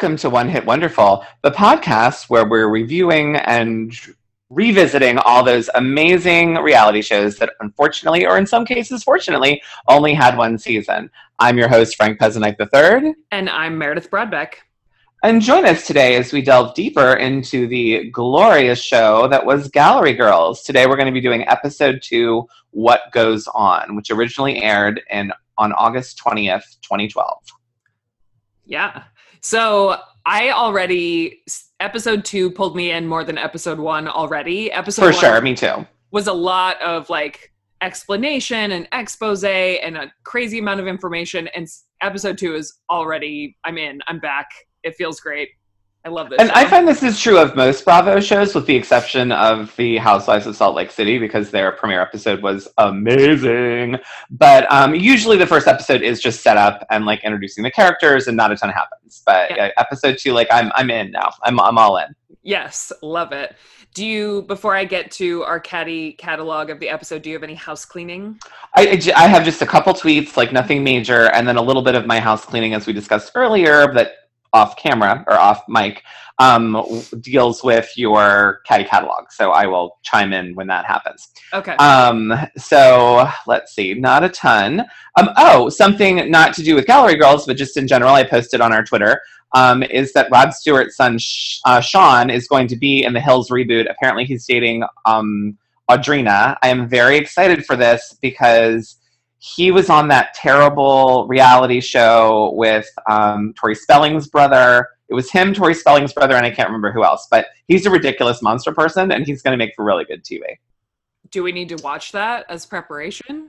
Welcome to One Hit Wonderful, the podcast where we're reviewing and revisiting all those amazing reality shows that unfortunately, or in some cases fortunately, only had one season. I'm your host, Frank Pezzanite III. And I'm Meredith Broadbeck. And join us today as we delve deeper into the glorious show that was Gallery Girls. Today we're going to be doing episode two, What Goes On, which originally aired in on August 20th, 2012. Yeah. So I already episode two pulled me in more than episode one already. Episode For sure, me too. Was a lot of like explanation and expose and a crazy amount of information. And episode two is already I'm in. I'm back. It feels great. I love this. And show. I find this is true of most Bravo shows, with the exception of the Housewives of Salt Lake City, because their premiere episode was amazing. But um, usually the first episode is just set up and like introducing the characters, and not a ton happens. But yeah. episode two, like I'm I'm in now. I'm I'm all in. Yes, love it. Do you, before I get to our caddy catalog of the episode, do you have any house cleaning? I, I have just a couple tweets, like nothing major, and then a little bit of my house cleaning, as we discussed earlier, that off camera or off mic um, deals with your caddy catalog. So I will chime in when that happens. Okay. Um, so let's see, not a ton. Um, oh, something not to do with Gallery Girls, but just in general, I posted on our Twitter. Um, is that Rod Stewart's son uh, Sean is going to be in the Hills reboot? Apparently, he's dating um, Audrina. I am very excited for this because he was on that terrible reality show with um, Tori Spelling's brother. It was him, Tori Spelling's brother, and I can't remember who else. But he's a ridiculous monster person, and he's going to make for really good TV. Do we need to watch that as preparation?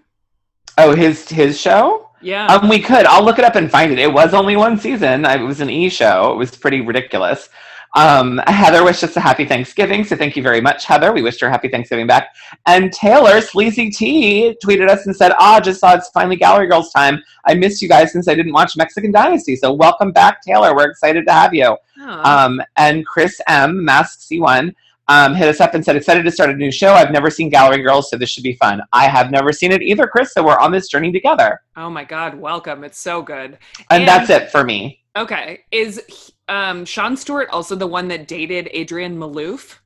Oh, his his show? Yeah. Um, we could. I'll look it up and find it. It was only one season. It was an E show. It was pretty ridiculous. Um, Heather wished us a happy Thanksgiving, so thank you very much, Heather. We wished her a happy Thanksgiving back. And Taylor, Sleazy T, tweeted us and said, Ah, just saw it's finally Gallery Girls time. I missed you guys since I didn't watch Mexican Dynasty. So welcome back, Taylor. We're excited to have you. Um, and Chris M, Mask C1, um, hit us up and said, excited to start a new show. I've never seen Gallery Girls, so this should be fun. I have never seen it either, Chris, so we're on this journey together. Oh my God, welcome. It's so good. And, and that's it for me. Okay. Is um, Sean Stewart also the one that dated Adrienne Maloof?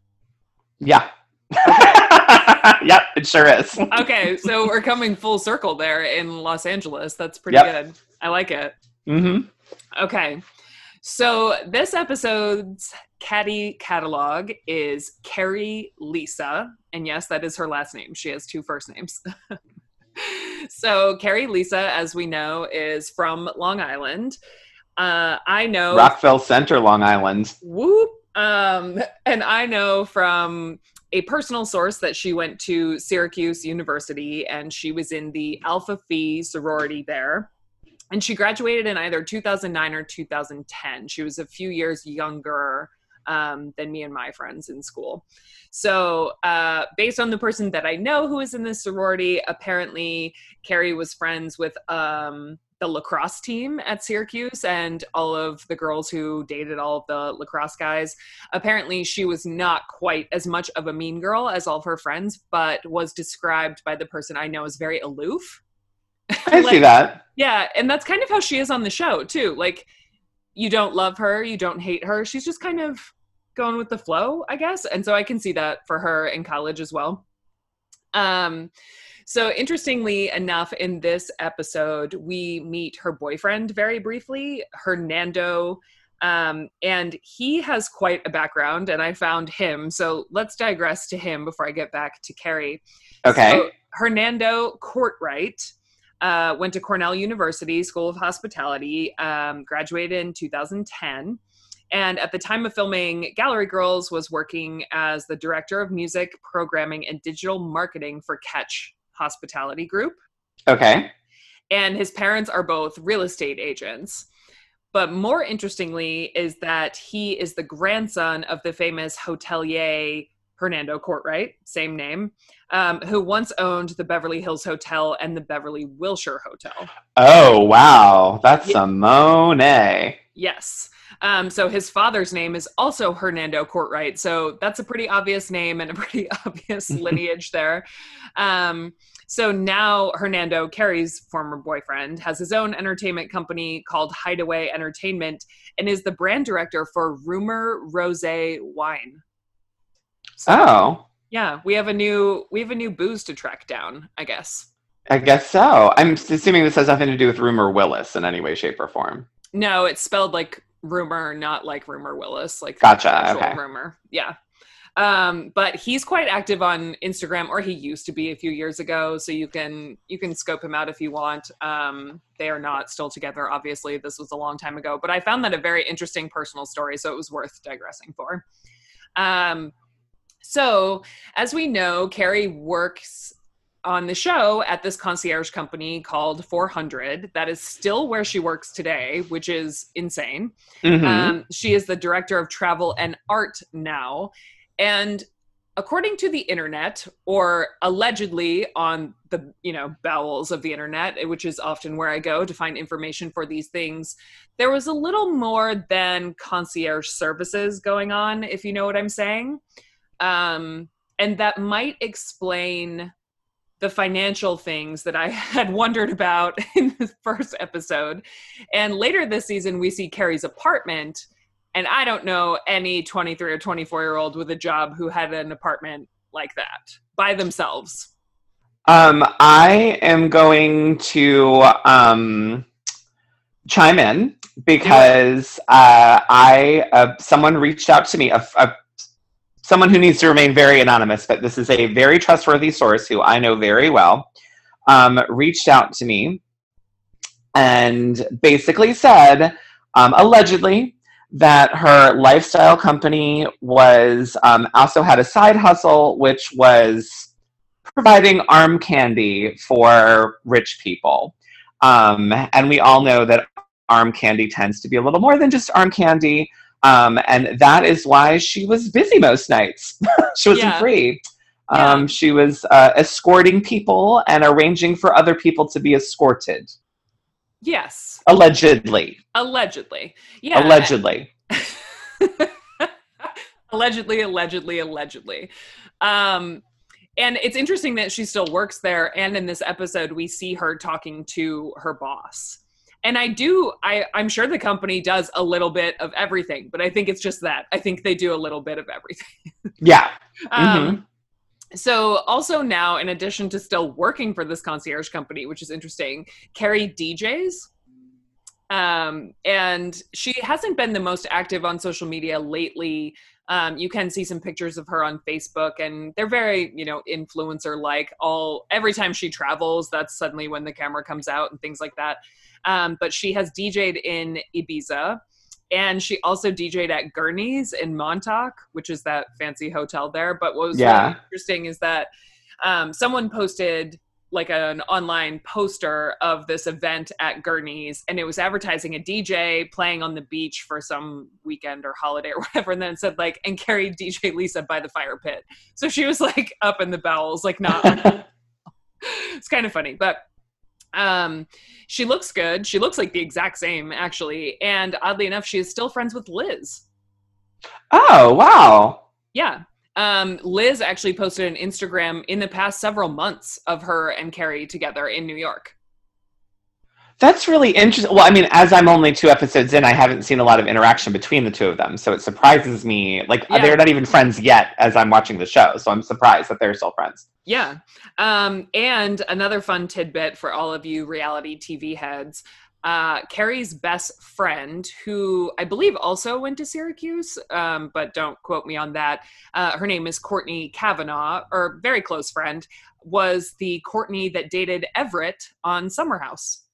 Yeah. yep, it sure is. okay, so we're coming full circle there in Los Angeles. That's pretty yep. good. I like it. Mm-hmm. Okay. So this episode's caddy catalog is Carrie Lisa. And yes, that is her last name. She has two first names. so Carrie Lisa, as we know, is from Long Island. Uh, I know Rockville Center, Long Island. Whoop. Um, and I know from a personal source that she went to Syracuse University and she was in the Alpha Phi sorority there. And she graduated in either 2009 or 2010. She was a few years younger um, than me and my friends in school. So, uh, based on the person that I know who is in this sorority, apparently Carrie was friends with um, the lacrosse team at Syracuse and all of the girls who dated all of the lacrosse guys. Apparently, she was not quite as much of a mean girl as all of her friends, but was described by the person I know as very aloof. I like, see that. Yeah, and that's kind of how she is on the show too. Like, you don't love her, you don't hate her. She's just kind of going with the flow, I guess. And so I can see that for her in college as well. Um, so, interestingly enough, in this episode, we meet her boyfriend very briefly, Hernando. Um, and he has quite a background, and I found him. So, let's digress to him before I get back to Carrie. Okay. So, Hernando Courtright uh, went to Cornell University School of Hospitality, um, graduated in 2010 and at the time of filming gallery girls was working as the director of music programming and digital marketing for catch Hospitality Group. Okay. And his parents are both real estate agents. But more interestingly, is that he is the grandson of the famous hotelier Hernando Courtright, same name, um, who once owned the Beverly Hills Hotel and the Beverly Wilshire Hotel. Oh, wow. That's yeah. a Monet. Yes. Um, so his father's name is also Hernando Courtright. So that's a pretty obvious name and a pretty obvious lineage there. Um, So now Hernando, Carrie's former boyfriend, has his own entertainment company called Hideaway Entertainment and is the brand director for Rumor Rose Wine. So, Oh, yeah, we have a new we have a new booze to track down, I guess. I guess so. I'm assuming this has nothing to do with Rumor Willis in any way, shape, or form. No, it's spelled like rumor, not like rumor Willis, like Gotcha, okay. rumor. Yeah. Um, but he's quite active on Instagram, or he used to be a few years ago. So you can you can scope him out if you want. Um, they are not still together, obviously. This was a long time ago, but I found that a very interesting personal story, so it was worth digressing for. Um, so as we know, Carrie works on the show at this concierge company called 400 that is still where she works today which is insane. Mhm. um, she is the director of travel and art now. And according to the internet or allegedly on the you know bowels of the internet which is often where i go to find information for these things there was a little more than concierge services going on if you know what i'm saying um, and that might explain the financial things that I had wondered about in the first episode. And later this season, we see Carrie's apartment. And I don't know any 23 or 24 year old with a job who had an apartment like that by themselves. Um, I am going to um, chime in because uh, I uh, someone reached out to me, a, a, someone who needs to remain very anonymous, but this is a very trustworthy source who I know very well. Um, reached out to me and basically said, um, allegedly, that her lifestyle company was um, also had a side hustle, which was providing arm candy for rich people. Um, and we all know that arm candy tends to be a little more than just arm candy. Um, and that is why she was busy most nights. she wasn't Yeah. free. Um, Yeah. She was uh, escorting people and arranging for other people to be escorted. Yes, Allegedly. allegedly. Yeah. Allegedly. allegedly, allegedly, allegedly. Um, and it's interesting that she still works there. And in this episode, we see her talking to her boss. And I do, I, I'm sure the company does a little bit of everything, but I think it's just that. I think they do a little bit of everything. Yeah. Um, so also now, in addition to still working for this concierge company, which is interesting, Carrie DJs. Um, and she hasn't been the most active on social media lately. Um, you can see some pictures of her on Facebook, and they're very, you know, influencer like. All every time she travels, that's suddenly when the camera comes out and things like that. Um, but she has DJ'd in Ibiza, and she also DJ'd at Gurney's in Montauk, which is that fancy hotel there. But what was Yeah. really interesting is that um, someone posted like an online poster of this event at Gurney's, and it was advertising a DJ playing on the beach for some weekend or holiday or whatever. And then it said like, and carried DJ Lisa by the fire pit. So she was like up in the bowels, like not. it's kind of funny, but um she looks good. She looks like the exact same actually. And oddly enough she is still friends with liz. Oh, wow. yeah. Um liz actually posted an instagram in the past several months of her and carrie together in new york That's really interesting. Well, I mean, as I'm only two episodes in, I haven't seen a lot of interaction between the two of them. So it surprises me. Like, Yeah. they're not even friends yet as I'm watching the show. So I'm surprised that they're still friends. Yeah. Um, and another fun tidbit for all of you reality TV heads uh, Carrie's best friend, who I believe also went to Syracuse, um, but don't quote me on that. Uh, her name is Courtney Kavanaugh, or very close friend, was the Courtney that dated Everett on Summer House.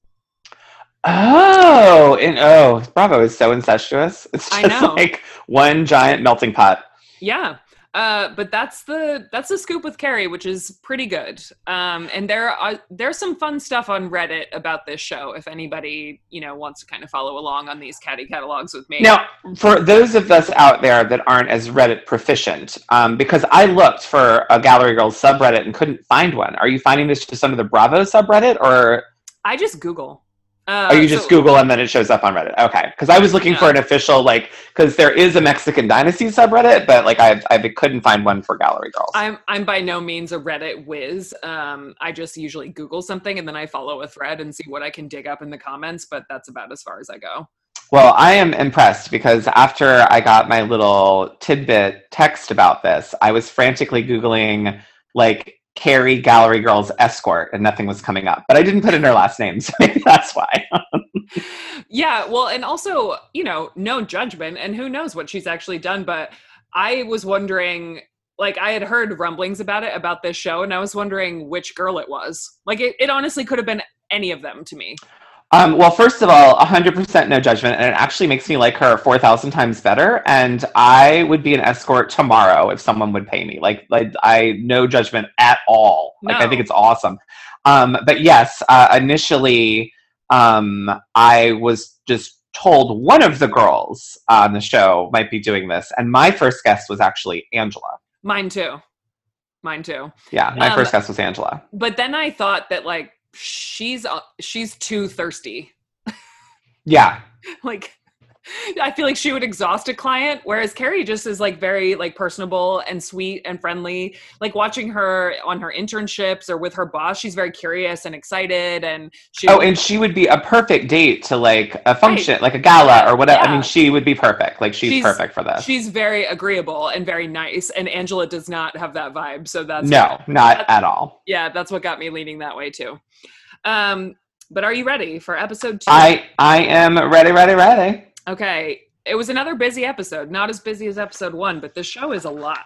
Oh, and oh, Bravo is so incestuous. It's I just know. like one giant melting pot. Yeah. Uh, but that's the that's the scoop with Carrie, which is pretty good. Um, and there are there's some fun stuff on Reddit about this show. If anybody you know wants to kind of follow along on these caddy catalogs with me. Now, for those of us out there that aren't as Reddit proficient, um, because I looked for a Gallery Girls subreddit and couldn't find one. Are you finding this just under the Bravo subreddit, or I just Google. Uh, Or you just so- Google and then it shows up on Reddit. Okay, because I was looking for an official like because there is a Mexican Dynasty subreddit, but like I I couldn't find one for Gallery Girls. I'm I'm by no means a Reddit whiz. Um, I just usually Google something and then I follow a thread and see what I can dig up in the comments. But that's about as far as I go. Well, I am impressed because after I got my little tidbit text about this, I was frantically Googling like Carrie Gallery Girls escort and nothing was coming up. But I didn't put in her last name, so that's why. Yeah, well, and also, you know, no judgment, and who knows what she's actually done. But I was wondering, like, I had heard rumblings about it, about this show, and I was wondering which girl it was. Like, it, it honestly could have been any of them to me. Um, well, first of all, 100% no judgment, and it actually makes me like her 4,000 times better. And I would be an escort tomorrow if someone would pay me. Like, like I no judgment at all. Like, I think it's awesome. Um, but yes, uh, initially, um, I was just told one of the girls on the show might be doing this, and my first guest was actually Angela. Mine too. Mine too. Yeah, my Um, first guest was Angela. But then I thought that, like, she's uh, she's too thirsty. Yeah, like I feel like she would exhaust a client, whereas Carrie just is like very like personable and sweet and friendly. Like watching her on her internships or with her boss, she's very curious and excited, and she. Oh, and she would be a perfect date to like a function, like a gala or whatever. I mean, she would be perfect. Like she's, She's- perfect for this. she's very agreeable and very nice, and Angela does not have that vibe. So that's no, not that- at all. yeah, that's what got me leaning that way too. Um, but are you ready for episode two? I I am ready, ready, ready. Okay, it was another busy episode, not as busy as episode one, but the show is a lot.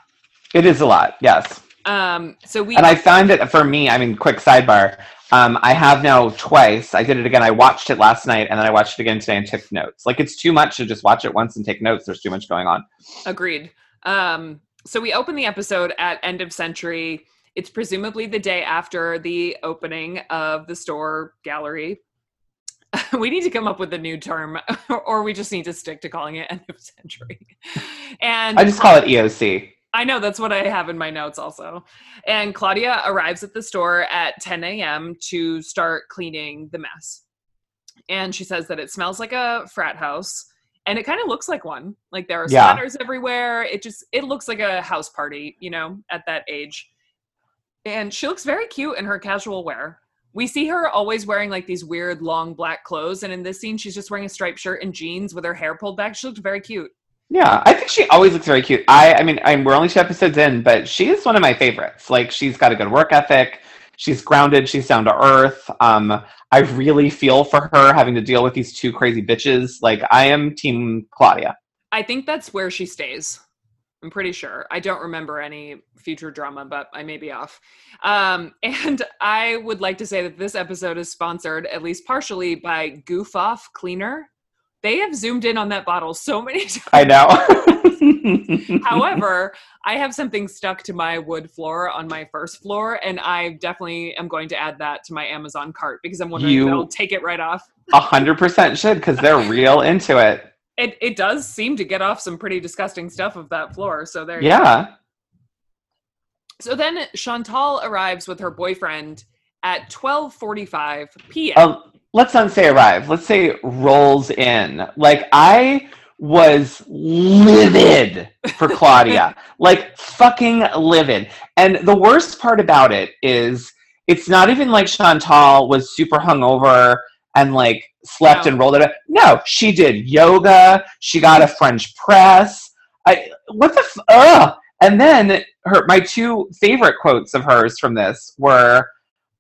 It is a lot, yes. Um, so we And I found it for me. I mean, quick sidebar. Um, I have now twice. I did it again. I watched it last night, and then I watched it again today and took notes. Like it's too much to just watch it once and take notes. There's too much going on. Agreed. Um, so we open the episode at end of century. It's presumably the day after the opening of the store gallery. we need to come up with a new term, or we just need to stick to calling it end of century. And I just call it EOC. I know that's what I have in my notes also. And Claudia arrives at the store at 10 a.m. to start cleaning the mess. And she says that it smells like a frat house and it kind of looks like one. Like there are Yeah. everywhere. It just it looks like a house party, you know, at that age. And she looks very cute in her casual wear. We see her always wearing like these weird long black clothes and in this scene she's just wearing a striped shirt and jeans with her hair pulled back. She looked very cute. Yeah, I think she always looks very cute. I, I mean, I'm, we're only two episodes in, but she is one of my favorites. Like, she's got a good work ethic. She's grounded. She's down to earth. Um, I really feel for her having to deal with these two crazy bitches. Like, I am Team Claudia. I think that's where she stays. I'm pretty sure. I don't remember any future drama, but I may be off. Um, and I would like to say that this episode is sponsored, at least partially, by Goof Off Cleaner. They have zoomed in on that bottle so many times. I know. However, I have something stuck to my wood floor on my first floor, and I definitely am going to add that to my Amazon cart because I'm wondering You- if they'll take it right off. A hundred percent should because they're real into it. It it does seem to get off some pretty disgusting stuff of that floor. So there. you go. Yeah. So then Chantal arrives with her boyfriend at 12:45 p.m. Um, let's not say arrive. Let's say rolls in. Like I was livid for Claudia. like fucking livid. And the worst part about it is it's not even like Chantal was super hungover and like slept No. and rolled it. up. No, she did yoga. She got a French press. I what the f- ugh. And then her my two favorite quotes of hers from this were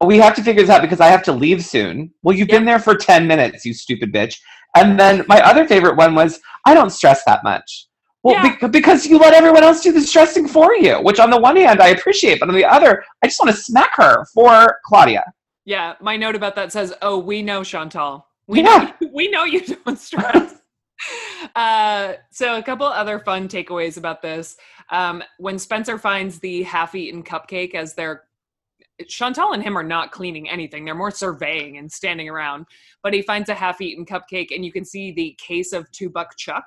we have to figure this out because I have to leave soon. Well, you've been there for 10 minutes, you stupid bitch. And then my other favorite one was, I don't stress that much. Well, Yeah. bec- because you let everyone else do the stressing for you, which on the one hand I appreciate, but on the other, I just want to smack her for Claudia. Yeah, my note about that says, "Oh, we know Chantal. We Yeah. know we know you don't stress." uh, so a couple other fun takeaways about this. Um, when Spencer finds the half-eaten cupcake as they're Chantal and him are not cleaning anything. They're more surveying and standing around. But he finds a half-eaten cupcake, and you can see the case of two buck chuck.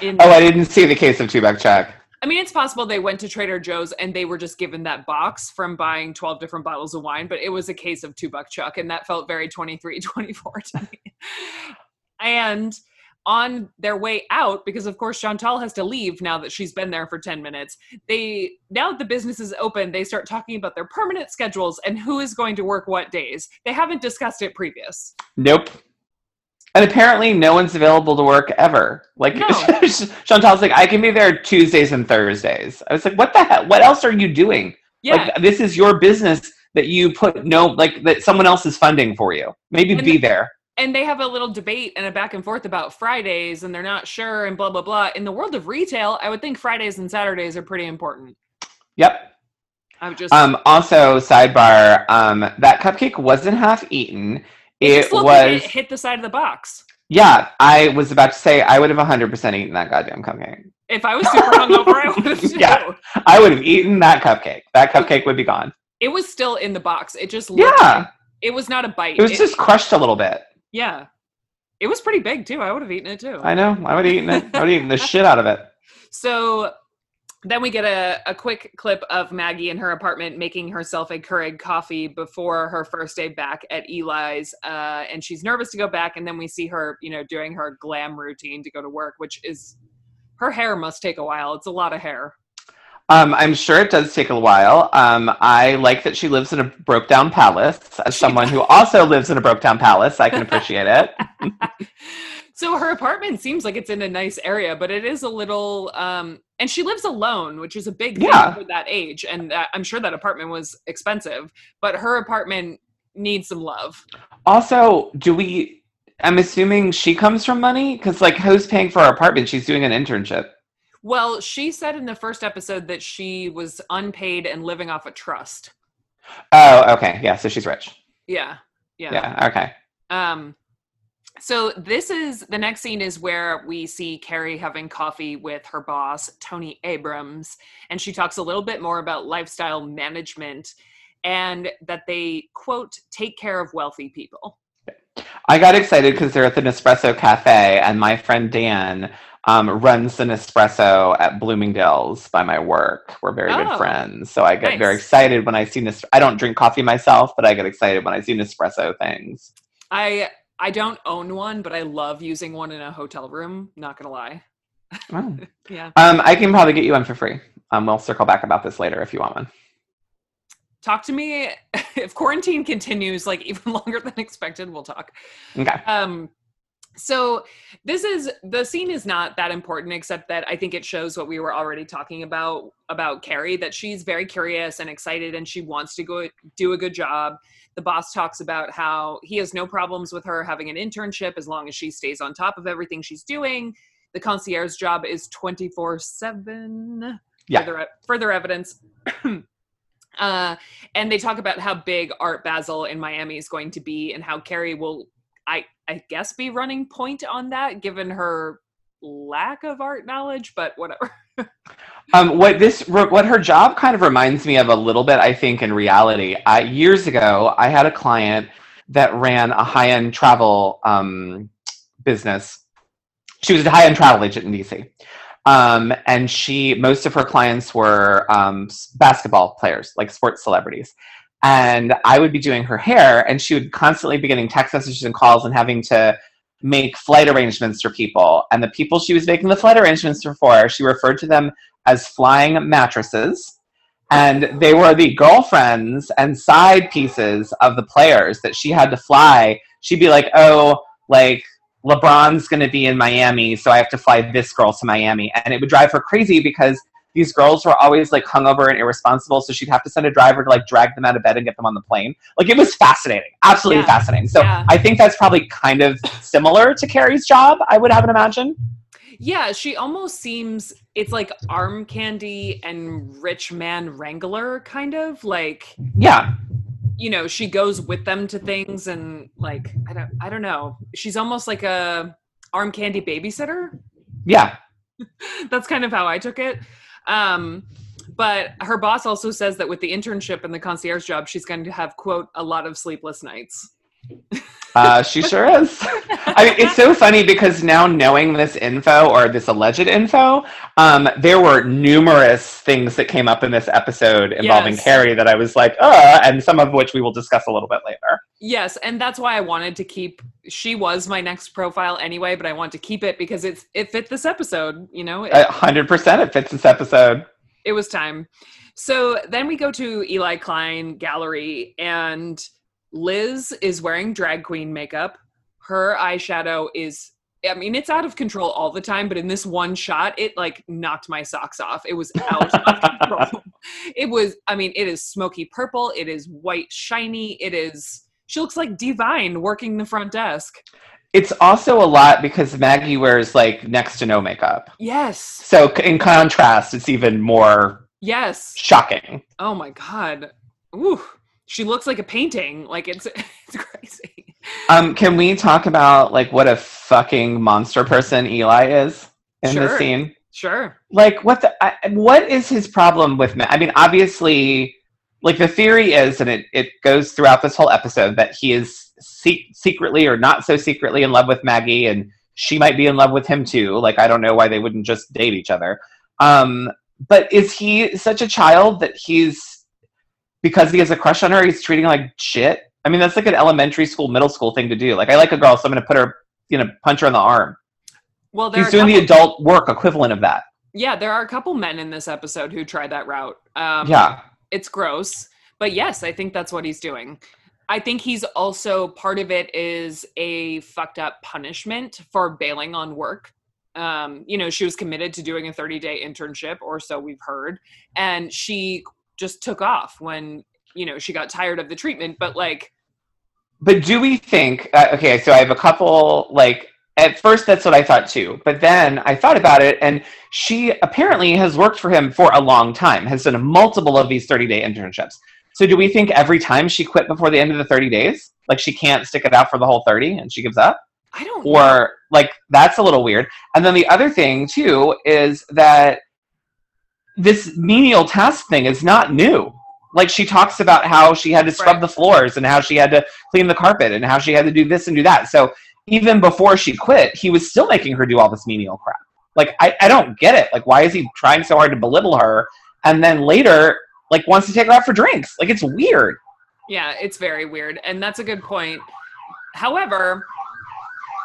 In Oh, I didn't see the case of two buck chuck. I mean, it's possible they went to Trader Joe's and they were just given that box from buying 12 different bottles of wine, but it was a case of two buck chuck, and that felt very 23, 24 to me. and on their way out, because of course Chantal has to leave now that she's been there for 10 minutes, they now that the business is open, they start talking about their permanent schedules and who is going to work what days. They haven't discussed it previous. Nope. And apparently, no one's available to work ever. Like No. Chantal's like, I can be there Tuesdays and Thursdays. I was like, what the hell? What else are you doing? Yeah. Like, this is your business that you put no, like that someone else is funding for you. Maybe And be the- there. and they have a little debate and a back and forth about Fridays and they're not sure and blah blah blah. In the world of retail, I would think Fridays and Saturdays are pretty important. Yep. I'm just Um, also, sidebar, um, that cupcake wasn't half eaten. It, just was, like it hit the side of the box. yeah, I was about to say, I would have 100% eaten that goddamn cupcake. If I was super hungover, I would have. Yeah. I would have eaten that cupcake. That cupcake would be gone. It was still in the box. It just looked Yeah. like- it was not a bite. It was just crushed a little bit. yeah. It was pretty big too. I would have eaten it too. I know. I would have eaten it. I would have eaten the shit out of it. So then we get a, a quick clip of Maggie in her apartment making herself a Keurig coffee before her first day back at Eli's. Uh, and she's nervous to go back. And then we see her, you know, doing her glam routine to go to work, which is her hair must take a while. It's a lot of hair. Um, I'm sure it does take a while. Um, I like that she lives in a broke down palace. As She someone who also lives in a broke down palace, I can appreciate it. so her apartment seems like it's in a nice area, but it is a little. Um, and she lives alone, which is a big thing Yeah. for that age. And I'm sure that apartment was expensive, but her apartment needs some love. Also, do we? I'm assuming she comes from money because, like, who's paying for her apartment? She's doing an internship. Well, she said in the first episode that she was unpaid and living off a trust. Oh, okay. Yeah, so she's rich. Yeah. Yeah. Yeah. Okay. Um so this is the next scene is where we see Carrie having coffee with her boss, Tony Abrams, and she talks a little bit more about lifestyle management and that they quote take care of wealthy people. I got excited because they're at the Nespresso Cafe, and my friend Dan um, runs the Nespresso at Bloomingdale's by my work. We're very Oh, good friends, so I get very excited when I see Nes- I don't drink coffee myself, but I get excited when I see Nespresso things. I I don't own one, but I love using one in a hotel room, not going to lie. Oh. Yeah. Um, I can probably get you one for free. Um, we'll circle back about this later if you want one. Talk to me if quarantine continues like even longer than expected, we'll talk. Okay. Um, so this is the scene is not that important, except that I think it shows what we were already talking about about Carrie that she's very curious and excited, and she wants to go do a good job. The boss talks about how he has no problems with her having an internship as long as she stays on top of everything she's doing. The concierge job is twenty four seven. Yeah. Further, further evidence. Uh, and they talk about how big Art Basel in Miami is going to be, and how Carrie will, I I guess, be running point on that, given her lack of art knowledge. But whatever. Um, what this, what her job kind of reminds me of a little bit, I think, in reality. I, years ago, I had a client that ran a high-end travel um, business. She was a high-end travel agent in DC, um, and she most of her clients were um, basketball players, like sports celebrities. And I would be doing her hair, and she would constantly be getting text messages and calls and having to make flight arrangements for people. And the people she was making the flight arrangements for, she referred to them as flying mattresses. And they were the girlfriends and side pieces of the players that she had to fly. She'd be like, oh, like LeBron's going to be in Miami, so I have to fly this girl to Miami. And it would drive her crazy because these girls were always like hungover and irresponsible, so she'd have to send a driver to like drag them out of bed and get them on the plane. Like it was fascinating, absolutely Yeah. fascinating. So Yeah. I think that's probably kind of similar to Carrie's job, I would have an imagine. yeah, she almost seems it's like arm candy and rich man wrangler kind of like Yeah. you know she goes with them to things and like I don't I don't know she's almost like a arm candy babysitter. Yeah. that's kind of how I took it. Um, but her boss also says that with the internship and the concierge job, she's going to have quote a lot of sleepless nights. Uh, she sure is. I mean, it's so funny because now knowing this info or this alleged info, um, there were numerous things that came up in this episode involving Yes. Carrie that I was like, uh, and some of which we will discuss a little bit later. Yes, and that's why I wanted to keep. She was my next profile anyway, but I want to keep it because it's it fit this episode. You know, A hundred percent, it fits this episode. it was time. So then we go to Eli Klein Gallery, and Liz is wearing drag queen makeup. Her eyeshadow is. I mean, it's out of control all the time, but in this one shot, it like knocked my socks off. It was out of control. It was, I mean, it is smoky purple. It is white, shiny. It is, she looks like Divine working the front desk. It's also a lot because Maggie wears like next to no makeup. Yes. So in contrast, it's even more Yes. shocking. Oh my God. Ooh. She looks like a painting. Like it's, it's crazy. Um, can we talk about like what a fucking monster person Eli is in Sure. this scene? Sure. Like, what the? I, what is his problem with? Ma- I mean, obviously, like the theory is, and it it goes throughout this whole episode that he is se- secretly or not so secretly in love with Maggie, and she might be in love with him too. Like, I don't know why they wouldn't just date each other. Um, but is he such a child that he's because he has a crush on her, he's treating her like shit? I mean, that's like an elementary school, middle school thing to do. Like, I like a girl, so I'm going to put her, you know, punch her in the arm. Well, there He's doing the adult work equivalent of that. Yeah, there are a couple men in this episode who tried that route. Um, yeah. it's gross, but yes, I think that's what he's doing. I think he's also part of it is a fucked up punishment for bailing on work. Um, you know, she was committed to doing a 30 day internship, or so we've heard, and she just took off when you know she got tired of the treatment. But like, But do we think? Uh, okay, so I have a couple. Like at first, that's what I thought too. But then I thought about it, and she apparently has worked for him for a long time. Has done multiple of these thirty-day internships. So do we think every time she quit before the end of the thirty days, like she can't stick it out for the whole thirty, and she gives up? I don't know. or like that's a little weird. And then the other thing too is that this menial task thing is not new. Like she talks about how she had to scrub Right. the floors and how she had to clean the carpet and how she had to do this and do that. So even before she quit, he was still making her do all this menial crap. Like I, I don't get it. Like why is he trying so hard to belittle her and then later like wants to take her out for drinks? Like it's weird. Yeah, it's very weird. And that's a good point. However,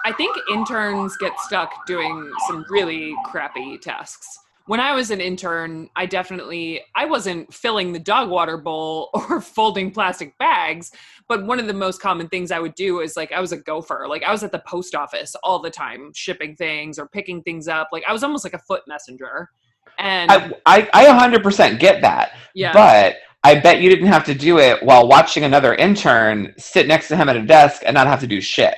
I think interns get stuck doing some really crappy tasks. When I was an intern, I definitely I wasn't filling the dog water bowl or folding plastic bags, but one of the most common things I would do is like I was a gopher. Like I was at the post office all the time shipping things or picking things up. Like I was almost like a foot messenger. And I I, I 100% get that. yeah. But I bet you didn't have to do it while watching another intern sit next to him at a desk and not have to do shit.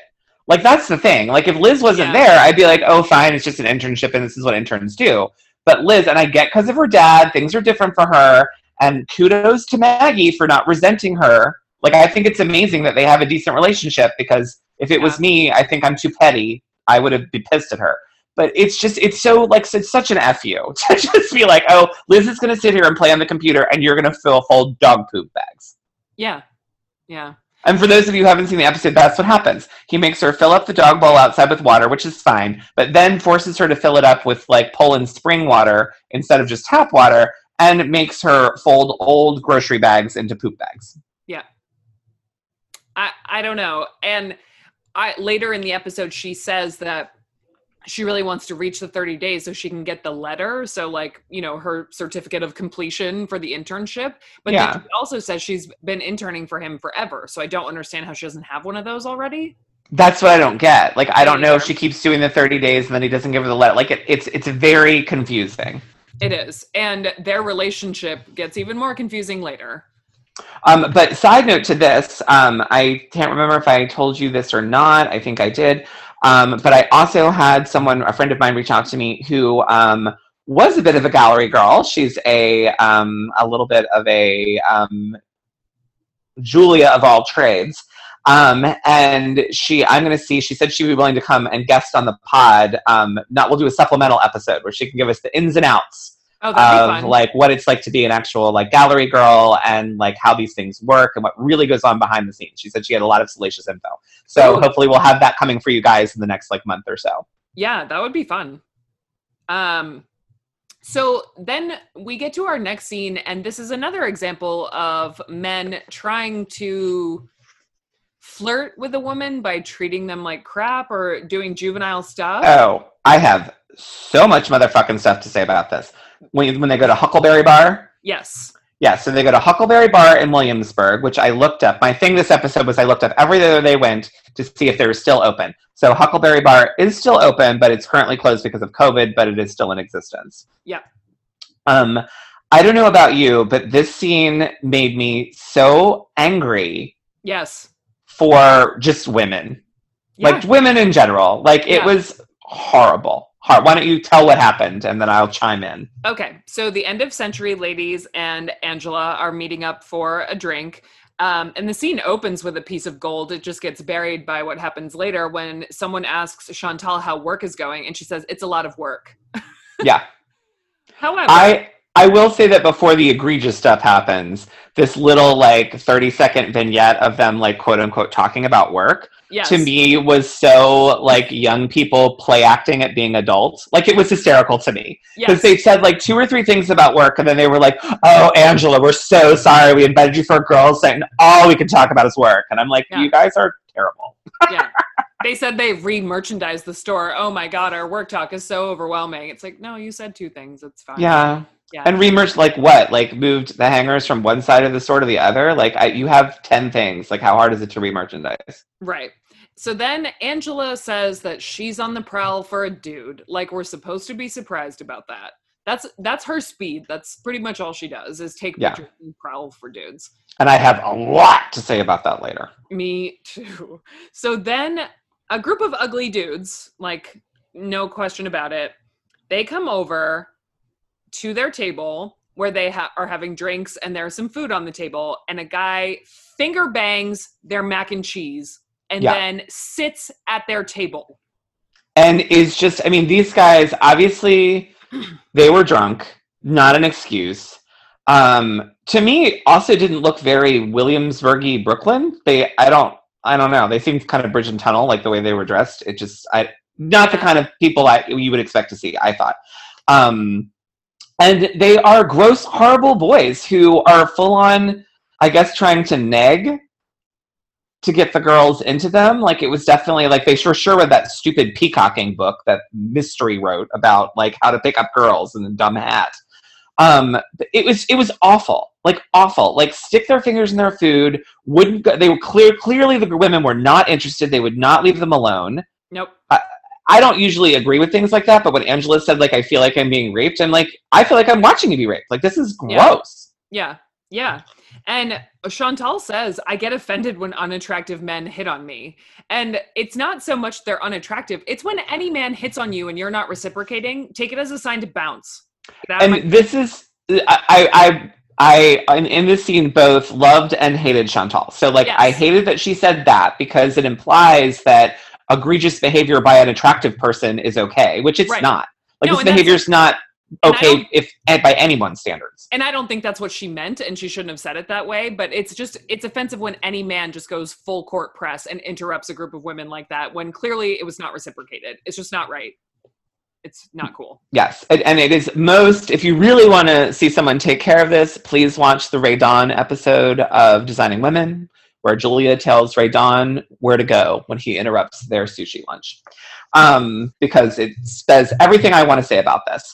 Like that's the thing. Like if Liz wasn't Yeah. there, I'd be like, "Oh, fine, it's just an internship and this is what interns do." But Liz, and I get because of her dad, things are different for her. And kudos to Maggie for not resenting her. Like I think it's amazing that they have a decent relationship because if it was me, I think I'm too petty. I would have been pissed at her. But it's just it's so like it's such an f you to just be like, oh, Liz is gonna sit here and play on the computer, and you're gonna fill fold dog poop bags. yeah. Yeah. And for those of you who haven't seen the episode, that's what happens. He makes her fill up the dog bowl outside with water, which is fine, but then forces her to fill it up with like Poland spring water instead of just tap water, and makes her fold old grocery bags into poop bags. Yeah. I I don't know. And I later in the episode she says that she really wants to reach the 30 days so she can get the letter so like you know her certificate of completion for the internship but Yeah. then she also says she's been interning for him forever so i don't understand how she doesn't have one of those already That's what I don't get. Like I don't know if she keeps doing the 30 days and then he doesn't give her the letter. Like it, it's it's very confusing. it is and their relationship gets even more confusing later Um, but side note to this, um, I can't remember if I told you this or not. I think I did. Um, but I also had someone, a friend of mine, reach out to me who um, was a bit of a gallery girl. She's a um, a little bit of a um, Julia of all trades. Um, and she, I'm going to see. She said she'd be willing to come and guest on the pod. Um, not, we'll do a supplemental episode where she can give us the ins and outs Oh, of like what it's like to be an actual like gallery girl and like how these things work and what really goes on behind the scenes. She said she had a lot of salacious info. So Ooh. hopefully we'll have that coming for you guys in the next like month or so. Yeah, that would be fun. Um so then we get to our next scene and this is another example of men trying to flirt with a woman by treating them like crap or doing juvenile stuff. Oh, I have so much motherfucking stuff to say about this. When when they go to Huckleberry Bar, yes. Yeah, so they go to Huckleberry Bar in Williamsburg, which I looked up. My thing this episode was I looked up everywhere they went to see if they were still open. So Huckleberry Bar is still open, but it's currently closed because of COVID, but it is still in existence. Yeah. Um, I don't know about you, but this scene made me so angry Yes. for just women, Yeah. like women in general. Like it Yeah. was horrible. Why don't you tell what happened, and then I'll chime in. Okay, so the end of century ladies and Angela are meeting up for a drink. Um, and the scene opens with a piece of gold. It just gets buried by what happens later when someone asks Chantal how work is going, and she says, It's a lot of work. Yeah. However, I I will say that before the egregious stuff happens, this little like 30 second vignette of them like quote unquote talking about work yes. to me was so like young people play acting at being adults. Like it was hysterical to me because yes. they said like two or three things about work and then they were like, "Oh, Angela, we're so sorry we invited you for a girls' night and all we can talk about is work." And I'm like, Yeah. "You guys are terrible." yeah. They said they re-merchandised the store. Oh my god, our work talk is so overwhelming. It's like, no, you said two things. It's fine. Yeah. Yeah. And remerged like what? Like moved the hangers from one side of the store to the other? Like I, you have 10 things. Like how hard is it to remerchandise? Right. So then Angela says that she's on the prowl for a dude. Like we're supposed to be surprised about that. That's that's her speed. That's pretty much all she does is take Yeah. pictures and prowl for dudes. And I have a lot to say about that later. Me too. So then a group of ugly dudes, like no question about it, they come over to their table where they ha- are having drinks and there's some food on the table and a guy finger bangs their mac and cheese and Yeah. then sits at their table. And is just, I mean, these guys obviously they were drunk, not an excuse. Um, to me, also didn't look very Williamsburgy Brooklyn. They, I don't, I don't know. They seemed kind of bridge and tunnel, like the way they were dressed. It just, I, not the kind of people I you would expect to see. I thought. Um, and they are gross, horrible boys who are full on, I guess, trying to neg to get the girls into them. Like it was definitely like they sure sure read that stupid peacocking book that Mystery wrote about like how to pick up girls and the dumb hat. Um, it was it was awful, like awful. Like stick their fingers in their food. Wouldn't go, they were clear clearly the women were not interested. They would not leave them alone. Nope. I don't usually agree with things like that, but when Angela said like I feel like I'm being raped, I'm like I feel like I'm watching you be raped. Like this is gross. Yeah. Yeah. And Chantal says, I get offended when unattractive men hit on me. And it's not so much they're unattractive, it's when any man hits on you and you're not reciprocating, take it as a sign to bounce. And this is I I I I in, in this scene both loved and hated Chantal. So like I hated that she said that because it implies that egregious behavior by an attractive person is okay, which it's Right. not. Like No, this behavior is not okay if by anyone's standards. and I don't think that's what she meant, and she shouldn't have said it that way. But it's just it's offensive when any man just goes full court press and interrupts a group of women like that when clearly it was not reciprocated. It's just not right. It's not cool. Yes, and, and it is most. If you really want to see someone take care of this, please watch the Ray Don episode of Designing Women, where Julia tells Ray Don where to go when he interrupts their sushi lunch, um, because it says everything I want to say about this.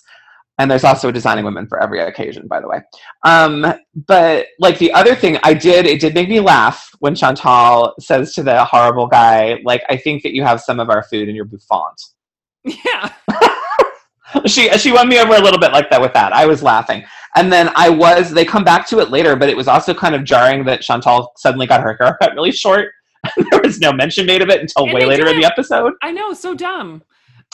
And there's also a Designing Women for every occasion, by the way. Um, but like the other thing I did, it did make me laugh when Chantal says to the horrible guy, like, "I think that you have some of our food in your bouffant." Yeah. she she won me over a little bit like that with that. I was laughing, and then I was. They come back to it later, but it was also kind of jarring that Chantal suddenly got her hair cut really short. there was no mention made of it until And way later do in the episode, I know, so dumb.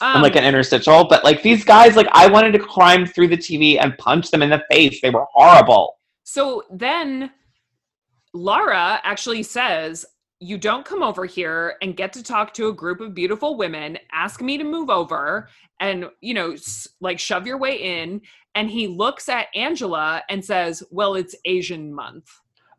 Um, and like an interstitial. But like these guys, like I wanted to climb through the TV and punch them in the face. They were horrible. So then Lara actually says, you don't come over here and get to talk to a group of beautiful women, ask me to move over and, you know, like shove your way in. And he looks at Angela and says, Well, it's Asian month.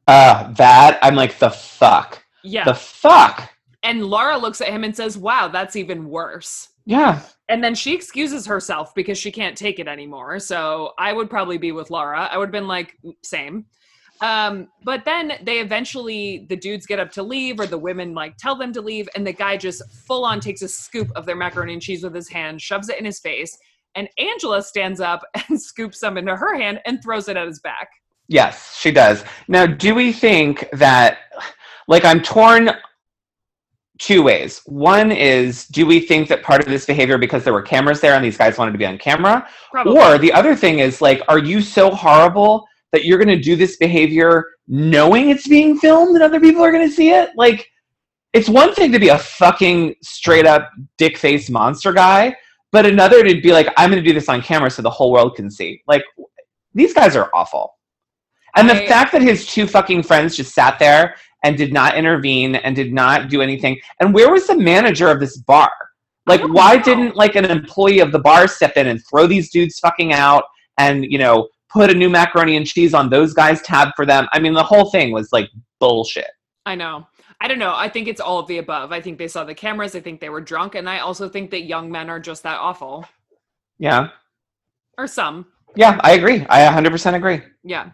Uh, that I'm like the fuck. Yeah. The fuck. and Laura looks at him and says, Wow, that's even worse. Yeah. And then she excuses herself because she can't take it anymore. So I would probably be with Laura. I would have been like, same. Um, but then they eventually, the dudes get up to leave, or the women like tell them to leave, and the guy just full on takes a scoop of their macaroni and cheese with his hand, shoves it in his face, and Angela stands up and scoops some into her hand and throws it at his back. Yes, she does. Now, do we think that, like, I'm torn two ways. One is, do we think that part of this behavior because there were cameras there and these guys wanted to be on camera? Probably. Or the other thing is, like, are you so horrible that you're going to do this behavior knowing it's being filmed and other people are going to see it? Like, it's one thing to be a fucking straight up dick face monster guy, but another to be like, I'm going to do this on camera so the whole world can see. Like, these guys are awful. And the I- fact that his two fucking friends just sat there and did not intervene and did not do anything. And where was the manager of this bar? Like, why know. didn't like an employee of the bar step in and throw these dudes fucking out and you know put a new macaroni and cheese on those guys' tab for them? I mean, the whole thing was like bullshit. I know. I don't know. I think it's all of the above. I think they saw the cameras. I think they were drunk. And I also think that young men are just that awful. Yeah, Or some. yeah, I agree. I 100% agree. Yeah.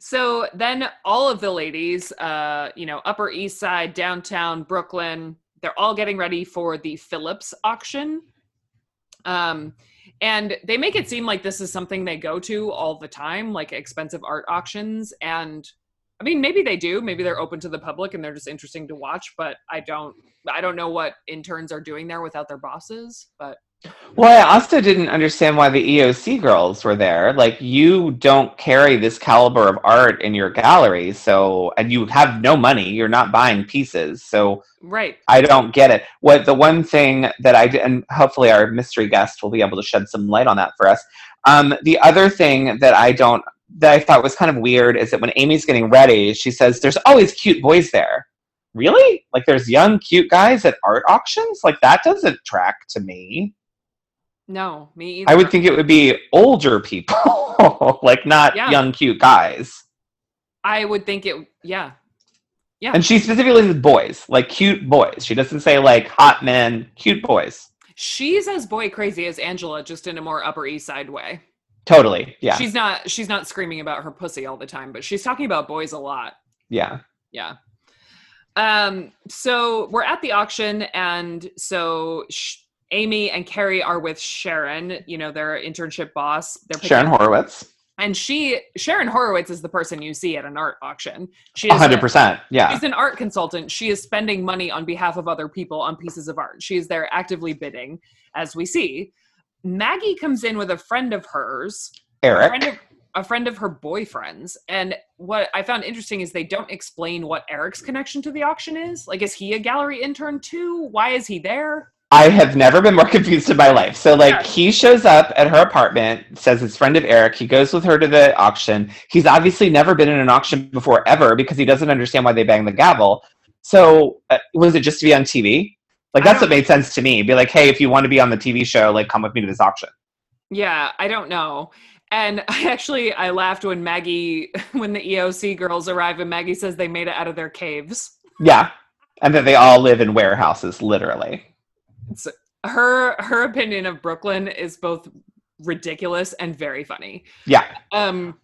So then all of the ladies, uh, you know, Upper East Side, downtown, Brooklyn, they're all getting ready for the Phillips auction. Um, and they make it seem like this is something they go to all the time, like expensive art auctions. And I mean, maybe they do. Maybe they're open to the public and they're just interesting to watch. But I don't, I don't know what interns are doing there without their bosses. But Well, I also didn't understand why the EOC girls were there. Like, you don't carry this caliber of art in your gallery, so and you have no money. You're not buying pieces, so right, I don't get it. What the one thing that I did, and hopefully our mystery guest will be able to shed some light on that for us. Um, the other thing that I don't that I thought was kind of weird is that when Amy's getting ready, she says, "There's always cute boys there." Really? Like, there's young cute guys at art auctions? Like that doesn't track to me. no, me either. I would think it would be older people, like not Yeah. young cute guys. I would think it. Yeah, Yeah. And she specifically says boys, like cute boys. She doesn't say like hot men, cute boys. she's as boy crazy as Angela, just in a more Upper East Side way. Totally. Yeah. She's not. She's not screaming about her pussy all the time, but she's talking about boys a lot. yeah. Yeah. Um. So we're at the auction, and so sh- Amy and Carrie are with Sharon. You know, their internship boss. They're Sharon Hurowitz. and she Sharon Hurowitz is the person you see at an art auction. She is hundred percent. Yeah. She's an art consultant. She is spending money on behalf of other people on pieces of art. She is there actively bidding, as we see. Maggie comes in with a friend of hers, a friend Eric. of, a friend of her boyfriend's. And what I found interesting is they don't explain what Eric's connection to the auction is. Like, is he a gallery intern too? Why is he there? I have never been more confused in my life. So like Yeah. he shows up at her apartment, says it's friend of Eric. He goes with her to the auction. He's obviously never been in an auction before ever because he doesn't understand why they bang the gavel. So uh, was it just to be on TV? Like that's what made sense to me. Be like, hey, if you want to be on the TV show, like come with me to this auction. Yeah, I don't know. And I actually I laughed when Maggie when the EOC girls arrive and Maggie says they made it out of their caves. Yeah, and that they all live in warehouses, literally. It's, her her opinion of Brooklyn is both ridiculous and very funny. Yeah, Um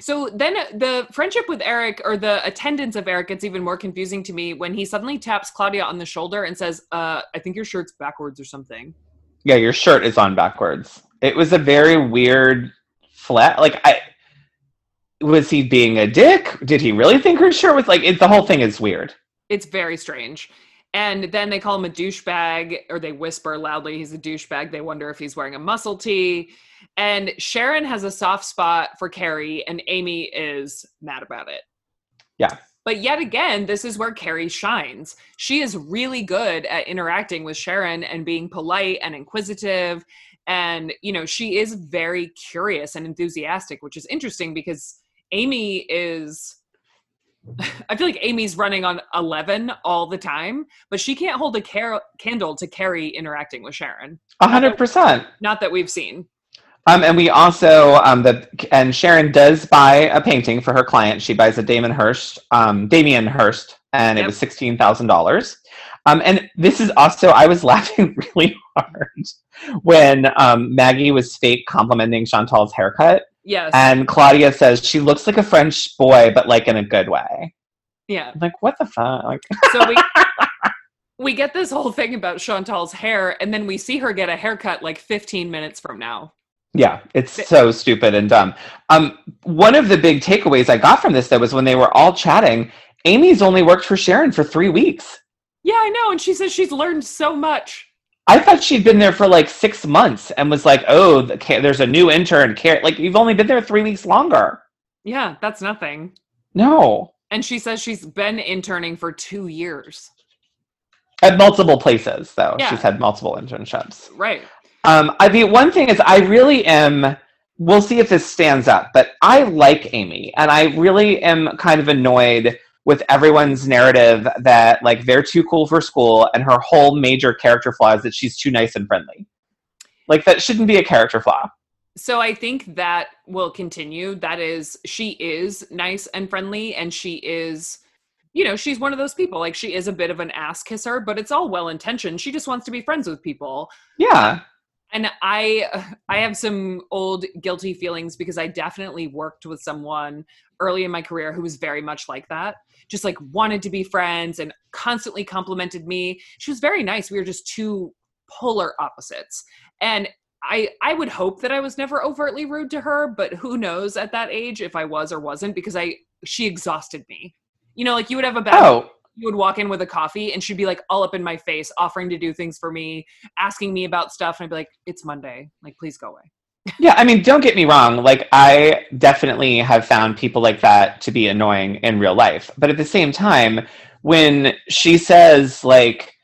so then the friendship with Eric or the attendance of Eric gets even more confusing to me when he suddenly taps Claudia on the shoulder and says, uh, I think your shirt's backwards or something. yeah. Your shirt is on backwards. It was a very weird flat. Like I was he being a dick? Did he really think her shirt was like? It, the whole thing is weird. It's very strange. And then they call him a douchebag, or they whisper loudly he's a douchebag. They wonder if he's wearing a muscle tee. And Sharon has a soft spot for Carrie, and Amy is mad about it. Yeah. But yet again, this is where Carrie shines. She is really good at interacting with Sharon and being polite and inquisitive. And, you know, she is very curious and enthusiastic, which is interesting because Amy is I feel like Amy's running on 11 all the time, but she can't hold a car- candle to Carrie interacting with Sharon. A hundred percent. Not that we've seen. Um, and we also um, the and Sharon does buy a painting for her client. She buys a Damon Hirst, um, Damien Hirst, and it was sixteen thousand dollars. Um, and this is also I was laughing really hard when um, Maggie was fake complimenting Chantal's haircut, Yes. and Claudia says she looks like a French boy, but like in a good way. yeah. I'm like, what the fuck? Like, So we we get this whole thing about Chantal's hair, and then we see her get a haircut like 15 minutes from now. Yeah, it's so stupid and dumb. Um, one of the big takeaways I got from this though was when they were all chatting, Amy's only worked for Sharon for three weeks. Yeah, I know. And she says she's learned so much. I thought she'd been there for like six months and was like, "Oh, there's a new intern." Care like you've only been there three weeks longer. Yeah, that's nothing. No, And she says she's been interning for two years. at multiple places though. Yeah. She's had multiple internships. Right. Um, I mean, one thing is, I really am. We'll see if this stands up, but I like Amy, and I really am kind of annoyed with everyone's narrative that like they're too cool for school, and her whole major character flaw is that she's too nice and friendly. Like that shouldn't be a character flaw. So I think that will continue. That is, she is nice and friendly, and she is, you know, she's one of those people. Like she is a bit of an ass kisser, but it's all well intentioned. She just wants to be friends with people. Yeah, And I, I have some old guilty feelings because I definitely worked with someone early in my career who was very much like that. Just like wanted to be friends and constantly complimented me. She was very nice. We were just two polar opposites. And I I would hope that I was never overtly rude to her, but who knows at that age if I was or wasn't because I she exhausted me. You know, like you would have a bad Oh, you would walk in with a coffee and she'd be like all up in my face, offering to do things for me, asking me about stuff, and I'd be like, "It's Monday, like please go away." yeah. I mean, don't get me wrong. Like, I definitely have found people like that to be annoying in real life. But at the same time, when she says like,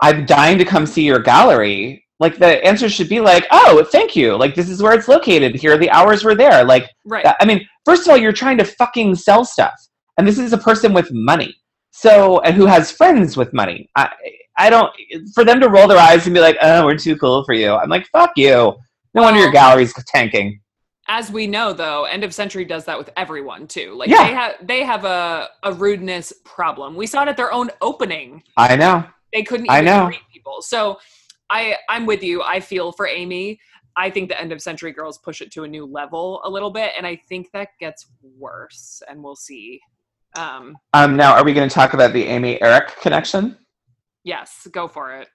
"I'm dying to come see your gallery," like the answer should be like, "Oh, thank you. Like, this is where it's located. Here are the hours we're there." Like, Right? I mean, first of all, you're trying to fucking sell stuff, and this is a person with money. So, and who has friends with money. I, I don't. For them to roll their eyes and be like, "Oh, we're too cool for you," I'm like, "Fuck you." No wonder your gallery's tanking. As we know, though, End of Century does that with everyone too. Like Yeah. they have they have a a rudeness problem. We saw it at their own opening. I know. They couldn't I know. greet people. So I I'm with you. I feel for Amy. I think the End of Century girls push it to a new level a little bit, and I think that gets worse. And we'll see. Um, Um, now, are we going to talk about the Amy Eric connection? yes, go for it.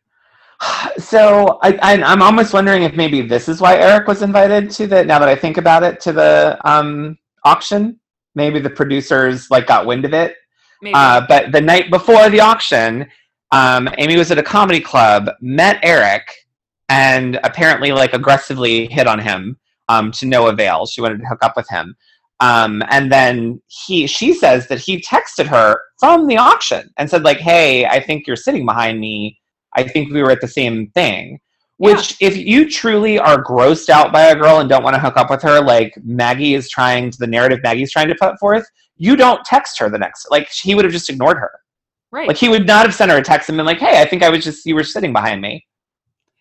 So I, I, I'm almost wondering if maybe this is why Eric was invited to the. Now that I think about it, to the um, auction, maybe the producers like got wind of it. Uh, but the night before the auction, um, Amy was at a comedy club, met Eric, and apparently like aggressively hit on him um, to no avail. She wanted to hook up with him. Um, and then he, she says that he texted her from the auction and said like, "Hey, I think you're sitting behind me. I think we were at the same thing." Which, if you truly are grossed out by a girl and don't want to hook up with her, like Maggie is trying to the narrative Maggie's trying to put forth, you don't text her the next. Like he would have just ignored her. right. Like he would not have sent her a text and been like, "Hey, I think I was just you were sitting behind me."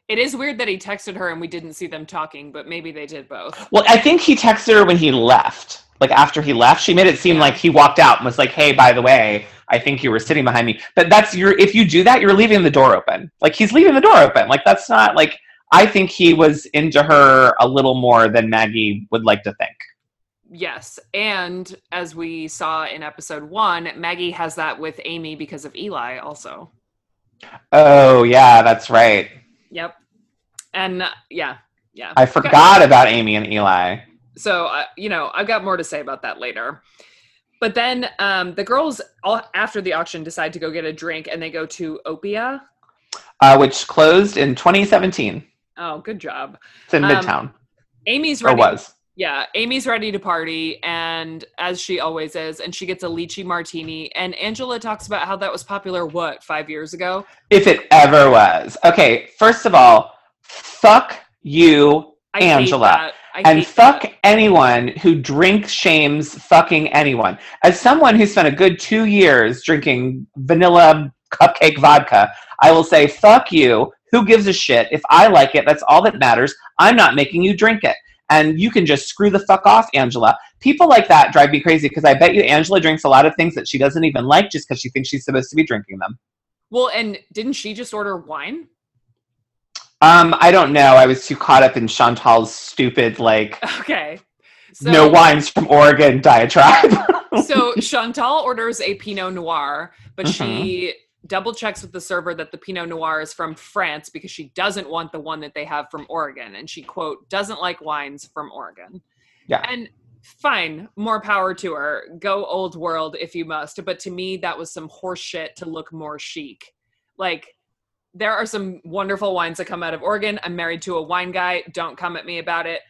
It is weird that he texted her and we didn't see them talking, but maybe they did both. Well, I think he texted her when he left. Like after he left, she made it seem Yeah. like he walked out and was like, "Hey, by the way, I think you were sitting behind me." But that's your if you do that, you're leaving the door open. Like he's leaving the door open. Like that's not like I think he was into her a little more than Maggie would like to think. Yes. And as we saw in episode one, Maggie has that with Amy because of Eli also. Oh, yeah, that's right. Yep. And uh, yeah, yeah. I Okay. forgot about Amy and Eli. So, uh, you know, I've got more to say about that later. But then um, the girls, all, after the auction, decide to go get a drink and they go to Opia. Uh, which closed in 2017. Oh, good job. It's in Um, Midtown. Amy's Or ready. was. Yeah, Amy's ready to party, and as she always is, and she gets a lychee martini. And Angela talks about how that was popular, what, five years ago? If it ever was. Okay, first of all, fuck you, I Angela. and fuck that. anyone who drink shames fucking anyone. As someone who spent a good two years drinking vanilla cupcake vodka, I will say, fuck you. Who gives a shit? If I like it, that's all that matters. I'm not making you drink it. And you can just screw the fuck off, Angela. People like that drive me crazy because I bet you Angela drinks a lot of things that she doesn't even like just because she thinks she's supposed to be drinking them. Well, and didn't she just order wine? Um, I don't know. I was too caught up in Chantal's stupid, like, Okay. So, no wines from Oregon diatribe. so Chantal orders a Pinot Noir, but she double checks with the server that the Pinot Noir is from France because she doesn't want the one that they have from Oregon. And she, quote, doesn't like wines from Oregon. Yeah. And fine, more power to her. Go old world if you must. But to me, that was some horse shit to look more chic. Like, there are some wonderful wines that come out of Oregon. I'm married to a wine guy. Don't come at me about it.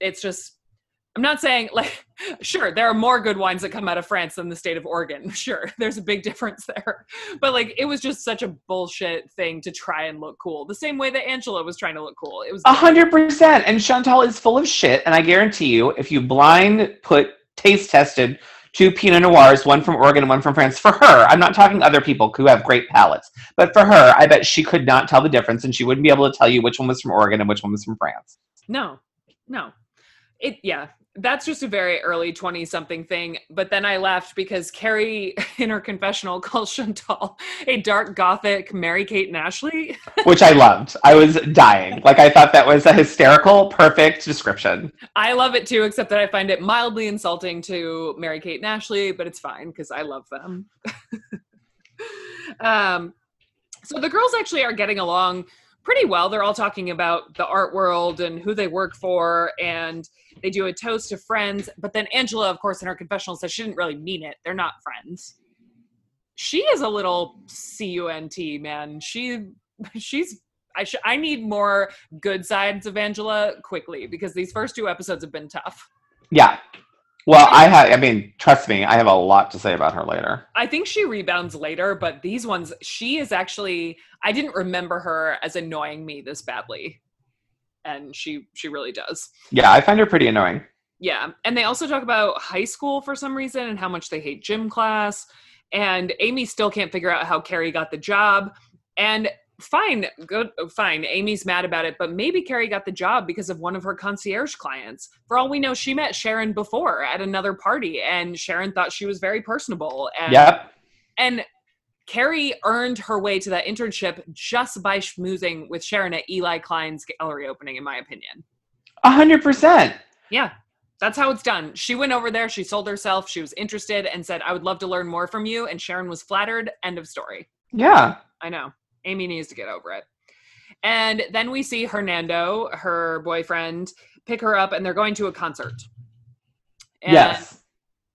It's just, I'm not saying like, sure, there are more good wines that come out of France than the state of Oregon. Sure, there's a big difference there. But like, it was just such a bullshit thing to try and look cool. The same way that Angela was trying to look cool. It was A hundred percent. And Chantal is full of shit. And I guarantee you, if you blind put taste tested two Pinot Noirs, one from Oregon and one from France, for her, I'm not talking other people who have great palates, but for her, I bet she could not tell the difference and she wouldn't be able to tell you which one was from Oregon and which one was from France. No, no. It yeah, that's just a very early 20 something thing. But then I left because Carrie in her confessional calls Chantal a dark gothic Mary Kate and Ashley. Which I loved. I was dying. Like I thought that was a hysterical, perfect description. I love it too, except that I find it mildly insulting to Mary Kate and Ashley, but it's fine because I love them. um, so the girls actually are getting along pretty well. They're all talking about the art world and who they work for, and they do a toast to friends. But then Angela, of course, in her confessional says she didn't really mean it. They're not friends. She is a little cunt man. She she's I sh- I need more good sides of Angela quickly because these first two episodes have been tough. Yeah. Well, I have, I mean, trust me, I have a lot to say about her later. I think she rebounds later, but these ones, she is actually. I didn't remember her as annoying me this badly, and she she really does. Yeah, I find her pretty annoying. Yeah, and they also talk about high school for some reason and how much they hate gym class. And Amy still can't figure out how Carrie got the job. And fine, good, fine. Amy's mad about it, but maybe Carrie got the job because of one of her concierge clients. For all we know, she met Sharon before at another party, and Sharon thought she was very personable. And Yep. and Carrie earned her way to that internship just by schmoozing with Sharon at Eli Klein's gallery opening, in my opinion. A hundred percent. Yeah, that's how it's done. She went over there, she sold herself, she was interested, and said, I would love to learn more from you. And Sharon was flattered. End of story. Yeah. I know. Amy needs to get over it. And then we see Hernando, her boyfriend, pick her up, and they're going to a concert. And yes.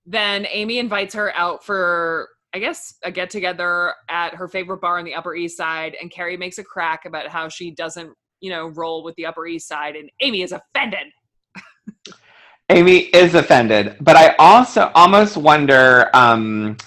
then Amy invites her out for, I guess, a get together at her favorite bar on the Upper East Side. And Carrie makes a crack about how she doesn't, you know, roll with the Upper East Side. And Amy is offended. Amy is offended, but I also almost wonder um,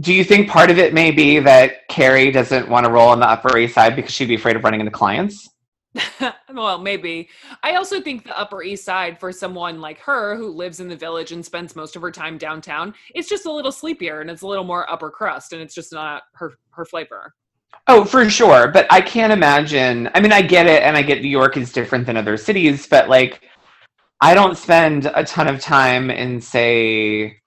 do you think part of it may be that Carrie doesn't want to roll on the Upper East Side because she'd be afraid of running into clients? well, maybe. I also think the Upper East Side, for someone like her who lives in the village and spends most of her time downtown, it's just a little sleepier and it's a little more upper crust, and it's just not her her flavor. Oh, for sure. But I can't imagine. I mean, I get it, and I get New York is different than other cities, but like, I don't spend a ton of time in, say,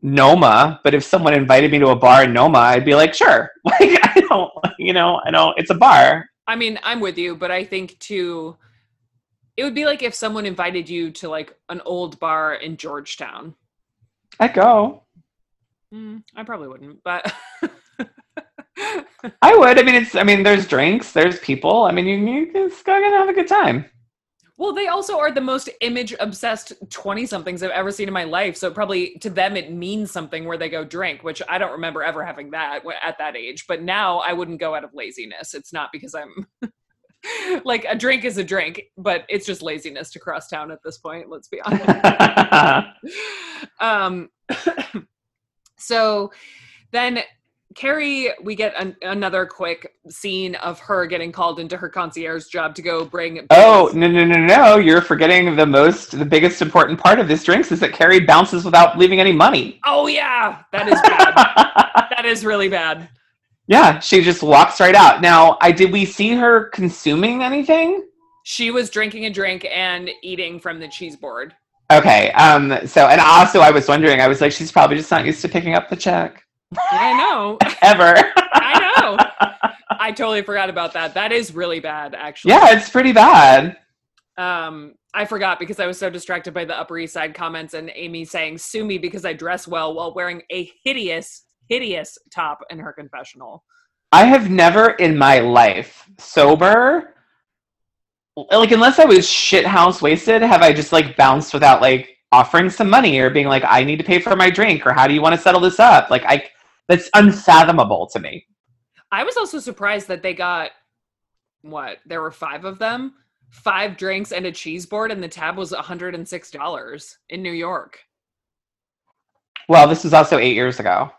Noma. But if someone invited me to a bar in Noma, I'd be like, sure. Like, I don't, you know, I don't, it's a bar. I mean, I'm with you, but I think too, it would be like if someone invited you to like an old bar in Georgetown. I go. Mm, I probably wouldn't, but. I would. I mean, it's. I mean, there's drinks, there's people. I mean, you you just gotta have a good time. Well, they also are the most image obsessed 20 somethings I've ever seen in my life. So, probably to them, it means something where they go drink, which I don't remember ever having that at that age. But now I wouldn't go out of laziness. It's not because I'm like a drink is a drink, but it's just laziness to cross town at this point. Let's be honest. um, so then Carrie, we get an, another quick scene of her getting called into her concierge job to go bring. Oh no no no no! You're forgetting the most, the biggest important part of this drinks is that Carrie bounces without leaving any money. Oh yeah, that is bad. that is really bad. Yeah, she just walks right out. Now, I did we see her consuming anything? She was drinking a drink and eating from the cheese board. Okay. Um. So, and also, I was wondering. I was like, she's probably just not used to picking up the check I know. ever. I know. I totally forgot about that. That is really bad, actually. yeah, it's pretty bad. Um, I forgot because I was so distracted by the Upper East Side comments and Amy saying "sue me" because I dress well while wearing a hideous, hideous top in her confessional. I have never in my life sober, like unless I was shit house wasted, have I just like bounced without like offering some money or being like, I need to pay for my drink or how do you want to settle this up? Like I, that's unfathomable to me. I was also surprised that they got what there were five of them, five drinks and a cheese board, and the tab was hundred and six dollars in New York. Well, this was also eight years ago.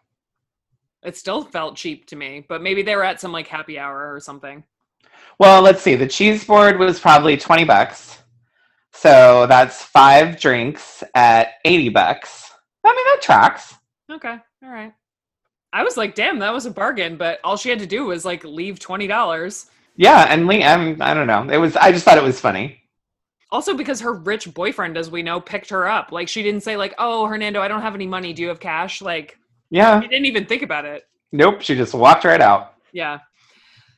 It still felt cheap to me, but maybe they were at some like happy hour or something. Well, let's see. The cheese board was probably 20 bucks. So that's five drinks at 80 bucks. I mean, that tracks. Okay, all right. I was like, damn, that was a bargain, but all she had to do was like leave twenty dollars. Yeah, and Lee, I'm, I don't know. It was, I just thought it was funny. Also, because her rich boyfriend, as we know, picked her up. Like she didn't say like, "Oh, Hernando, I don't have any money. Do you have cash?" Like Yeah. she didn't even think about it. Nope. She just walked right out. Yeah.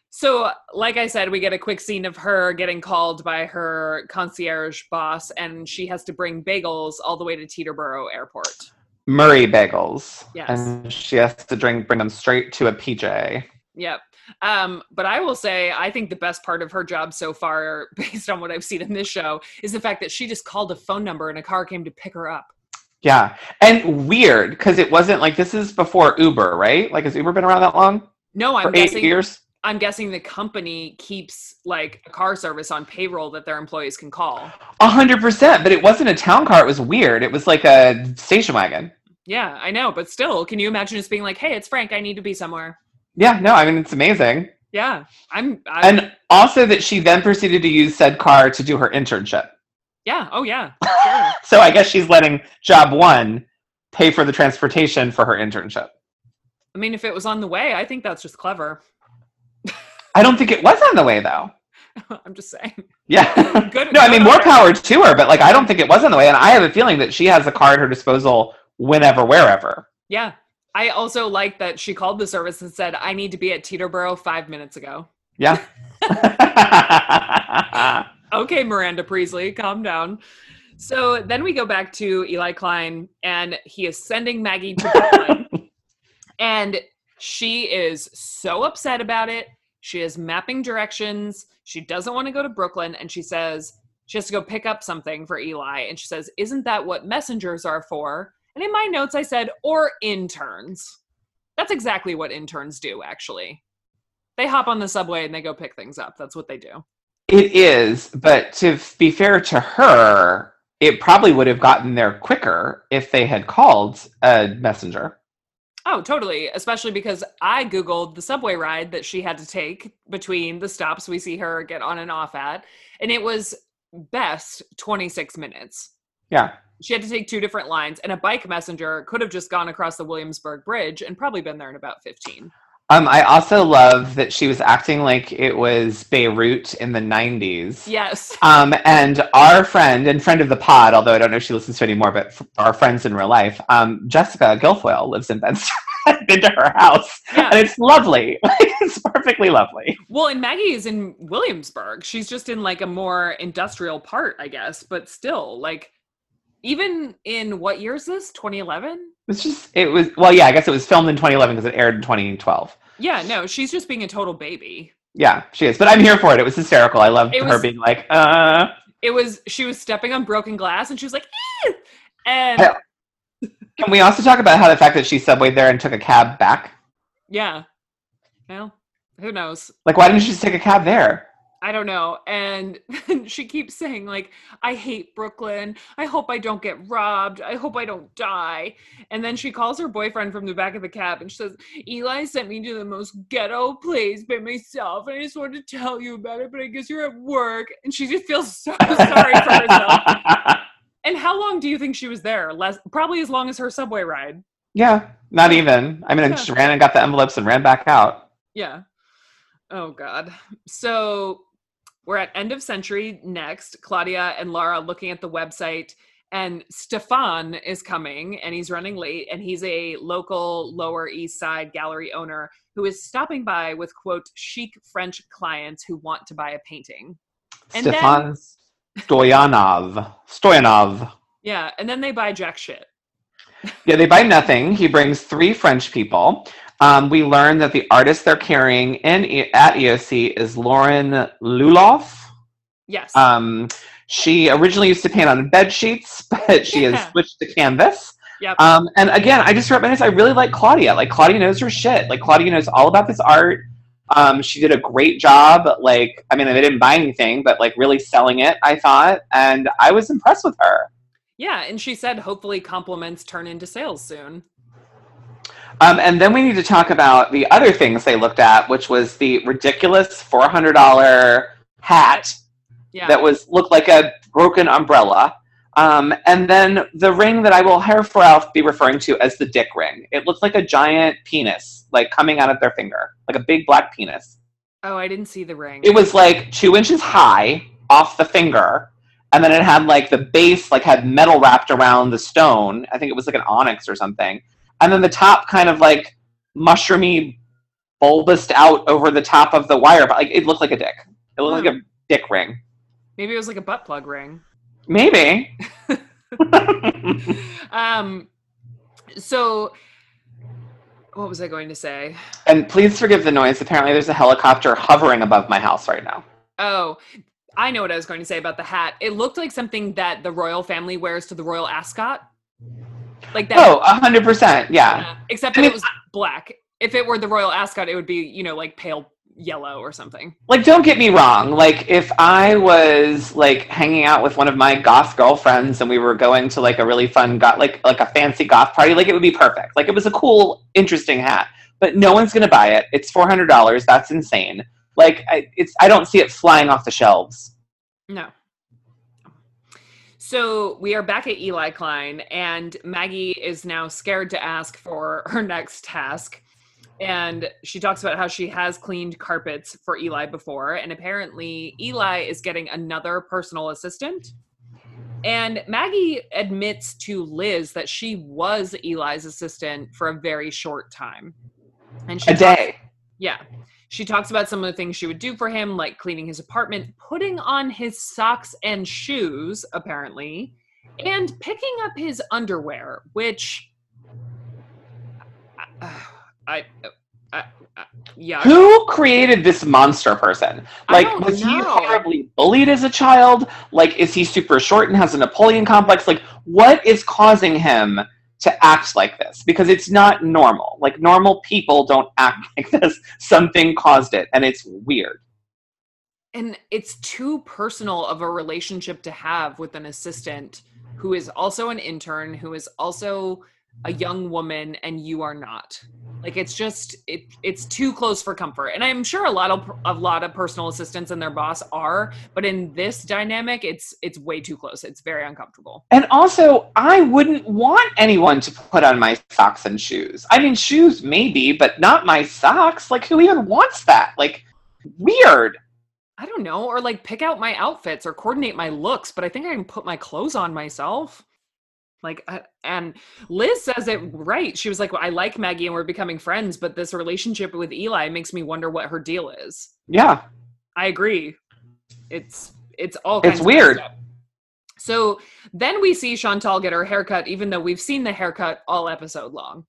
So, like I said, we get a quick scene of her getting called by her concierge boss, and she has to bring bagels all the way to Teterboro Airport. Murray bagels. Yes. And she has to drink, bring them straight to a PJ. Yep. Um, but I will say, I think the best part of her job so far, based on what I've seen in this show, is the fact that she just called a phone number and a car came to pick her up. Yeah. And weird because it wasn't like this is before Uber, right? Like, has Uber been around that long? No, I'm eight guessing. years? I'm guessing the company keeps like a car service on payroll that their employees can call. A hundred percent. But it wasn't a town car. It was weird. It was like a station wagon. Yeah, I know, but still, can you imagine just being like, "Hey, it's Frank. I need to be somewhere." Yeah. No, I mean, it's amazing. Yeah, I'm. I'm And also that she then proceeded to use said car to do her internship. yeah. Oh yeah. Sure. So I guess she's letting job one pay for the transportation for her internship. I mean, if it was on the way, I think that's just clever. I don't think it was on the way though. I'm just saying. Yeah. Good. no, I mean more power to her, but like I don't think it was on the way. And I have a feeling that she has a car at her disposal whenever, wherever. Yeah. I also like that she called the service and said, "I need to be at Teterboro five minutes ago." Yeah. Okay, Miranda Priestly, calm down. So then we go back to Eli Klein, and he is sending Maggie to Brooklyn. and she is so upset about it. She is mapping directions. She doesn't want to go to Brooklyn, and she says she has to go pick up something for Eli. And she says, Isn't that what messengers are for? And in my notes, I said, Or interns. That's exactly what interns do, actually. They hop on the subway and they go pick things up. That's what they do. it is, but to be fair to her, it probably would have gotten there quicker if they had called a messenger. Oh, totally. Especially because I Googled the subway ride that she had to take between the stops we see her get on and off at, and it was best 26 minutes. Yeah. She had to take two different lines, and a bike messenger could have just gone across the Williamsburg Bridge and probably been there in about 15. Um, I also love that she was acting like it was Beirut in the 90s. Yes. Um, and our friend and friend of the pod, although I don't know if she listens to anymore, but f- our friends in real life, um, Jessica Guilfoyle lives in. I've been to her house, Yeah. and it's lovely. it's perfectly lovely. Well, and Maggie is in Williamsburg. She's just in like a more industrial part, I guess, but still, like, even in what year is this? 2011? It's just, it was, well, yeah, I guess it was filmed in 2011 because it aired in 2012. Yeah, no, she's just being a total baby. Yeah, she is. But I'm here for it. It was hysterical. I loved It her being like, uh, it was she was stepping on broken glass and she was like "Eh!" and Yeah. can we also talk about how the fact that she subwayed there and took a cab back? yeah well who knows Like, why didn't she just take a cab there? I don't know. And she keeps saying, like, I hate Brooklyn. I hope I don't get robbed. I hope I don't die. And then she calls her boyfriend from the back of the cab and she says, Eli sent me to the most ghetto place by myself. And I just wanted to tell you about it, but I guess you're at work. And she just feels so sorry for herself. and how long do you think she was there? Less, probably as long as her subway ride. yeah, not even. I mean, I just ran and got the envelopes and ran back out. Yeah. Oh God. So we're at end of century next. Claudia and Laura looking at the website, and Stefan is coming, and he's running late, and he's a local Lower East Side gallery owner who is stopping by with quote chic French clients who want to buy a painting. And then- Stefan Stoyanov. Stoyanov. Yeah, and then they buy jack shit. Yeah, they buy nothing. He brings three French people. Um, we learn that the artist they're carrying in E- at EOC is Lauren Luloff. Yes. Um, she originally used to paint on bed sheets, but she Yeah. has switched to canvas. yep. Um, and again, I just wrote my notes. I really like Claudia. Like Claudia knows her shit. Like Claudia knows all about this art. Um, she did a great job. Like, I mean, they didn't buy anything, but like really selling it. I thought, and I was impressed with her. yeah, and she said hopefully compliments turn into sales soon. Um, and then we need to talk about the other things they looked at, which was the ridiculous four hundred dollar hat Yeah. that was looked like a broken umbrella. Um, and then the ring that I will henceforth be referring to as the dick ring. It looked like a giant penis, like coming out of their finger, like a big black penis. oh, I didn't see the ring. It was like two inches high off the finger, and then it had like the base, like had metal wrapped around the stone. I think it was like an onyx or something. And then the top kind of like mushroomy, bulbous out over the top of the wire, but like it looked like a dick. It looked like a dick ring. Maybe it was like a butt plug ring. Maybe. um so what was i going to say and please forgive the noise. Apparently, there's a helicopter hovering above my house right now. oh i know what i was going to say about the hat it looked like something that the royal family wears to the royal ascot like that Oh, a hundred percent. Yeah. Yeah, except I that mean, it was black if it were the royal ascot it would be you know like pale yellow or something Like, don't get me wrong. Like, if I was like hanging out with one of my goth girlfriends and we were going to like a really fun got like like a fancy goth party, like it would be perfect. Like, it was a cool, interesting hat. But no one's gonna buy it. It's four hundred dollars. That's insane. Like, I, it's I don't see it flying off the shelves. No. So we are back at Eli Klein, and Maggie is now scared to ask for her next task. And she talks about how she has cleaned carpets for Eli before, and apparently Eli is getting another personal assistant. And Maggie admits to Liz that she was Eli's assistant for a very short time. And she A talks- day. yeah. She talks about some of the things she would do for him, like cleaning his apartment, putting on his socks and shoes, apparently, and picking up his underwear, which I, I, I, I yeah. Who created this monster person? Like, was he know. horribly bullied as a child? Like, is he super short and has a Napoleon complex? Like, what is causing him to act like this? Because it's not normal. Like, normal people don't act like this. Something caused it, and it's weird. and it's too personal of a relationship to have with an assistant who is also an intern who is also a young woman and you are not like it's just it it's too close for comfort and i'm sure a lot of a lot of personal assistants and their boss are but in this dynamic it's it's way too close it's very uncomfortable And also, I wouldn't want anyone to put on my socks and shoes. I mean, shoes maybe, but not my socks. Like, who even wants that? Like, weird. i don't know or like pick out my outfits or coordinate my looks but i think i can put my clothes on myself like uh, and liz says it right she was like well, i like maggie and we're becoming friends but this relationship with eli makes me wonder what her deal is Yeah. i agree it's it's all It's weird. so then we see chantal get her haircut even though we've seen the haircut all episode long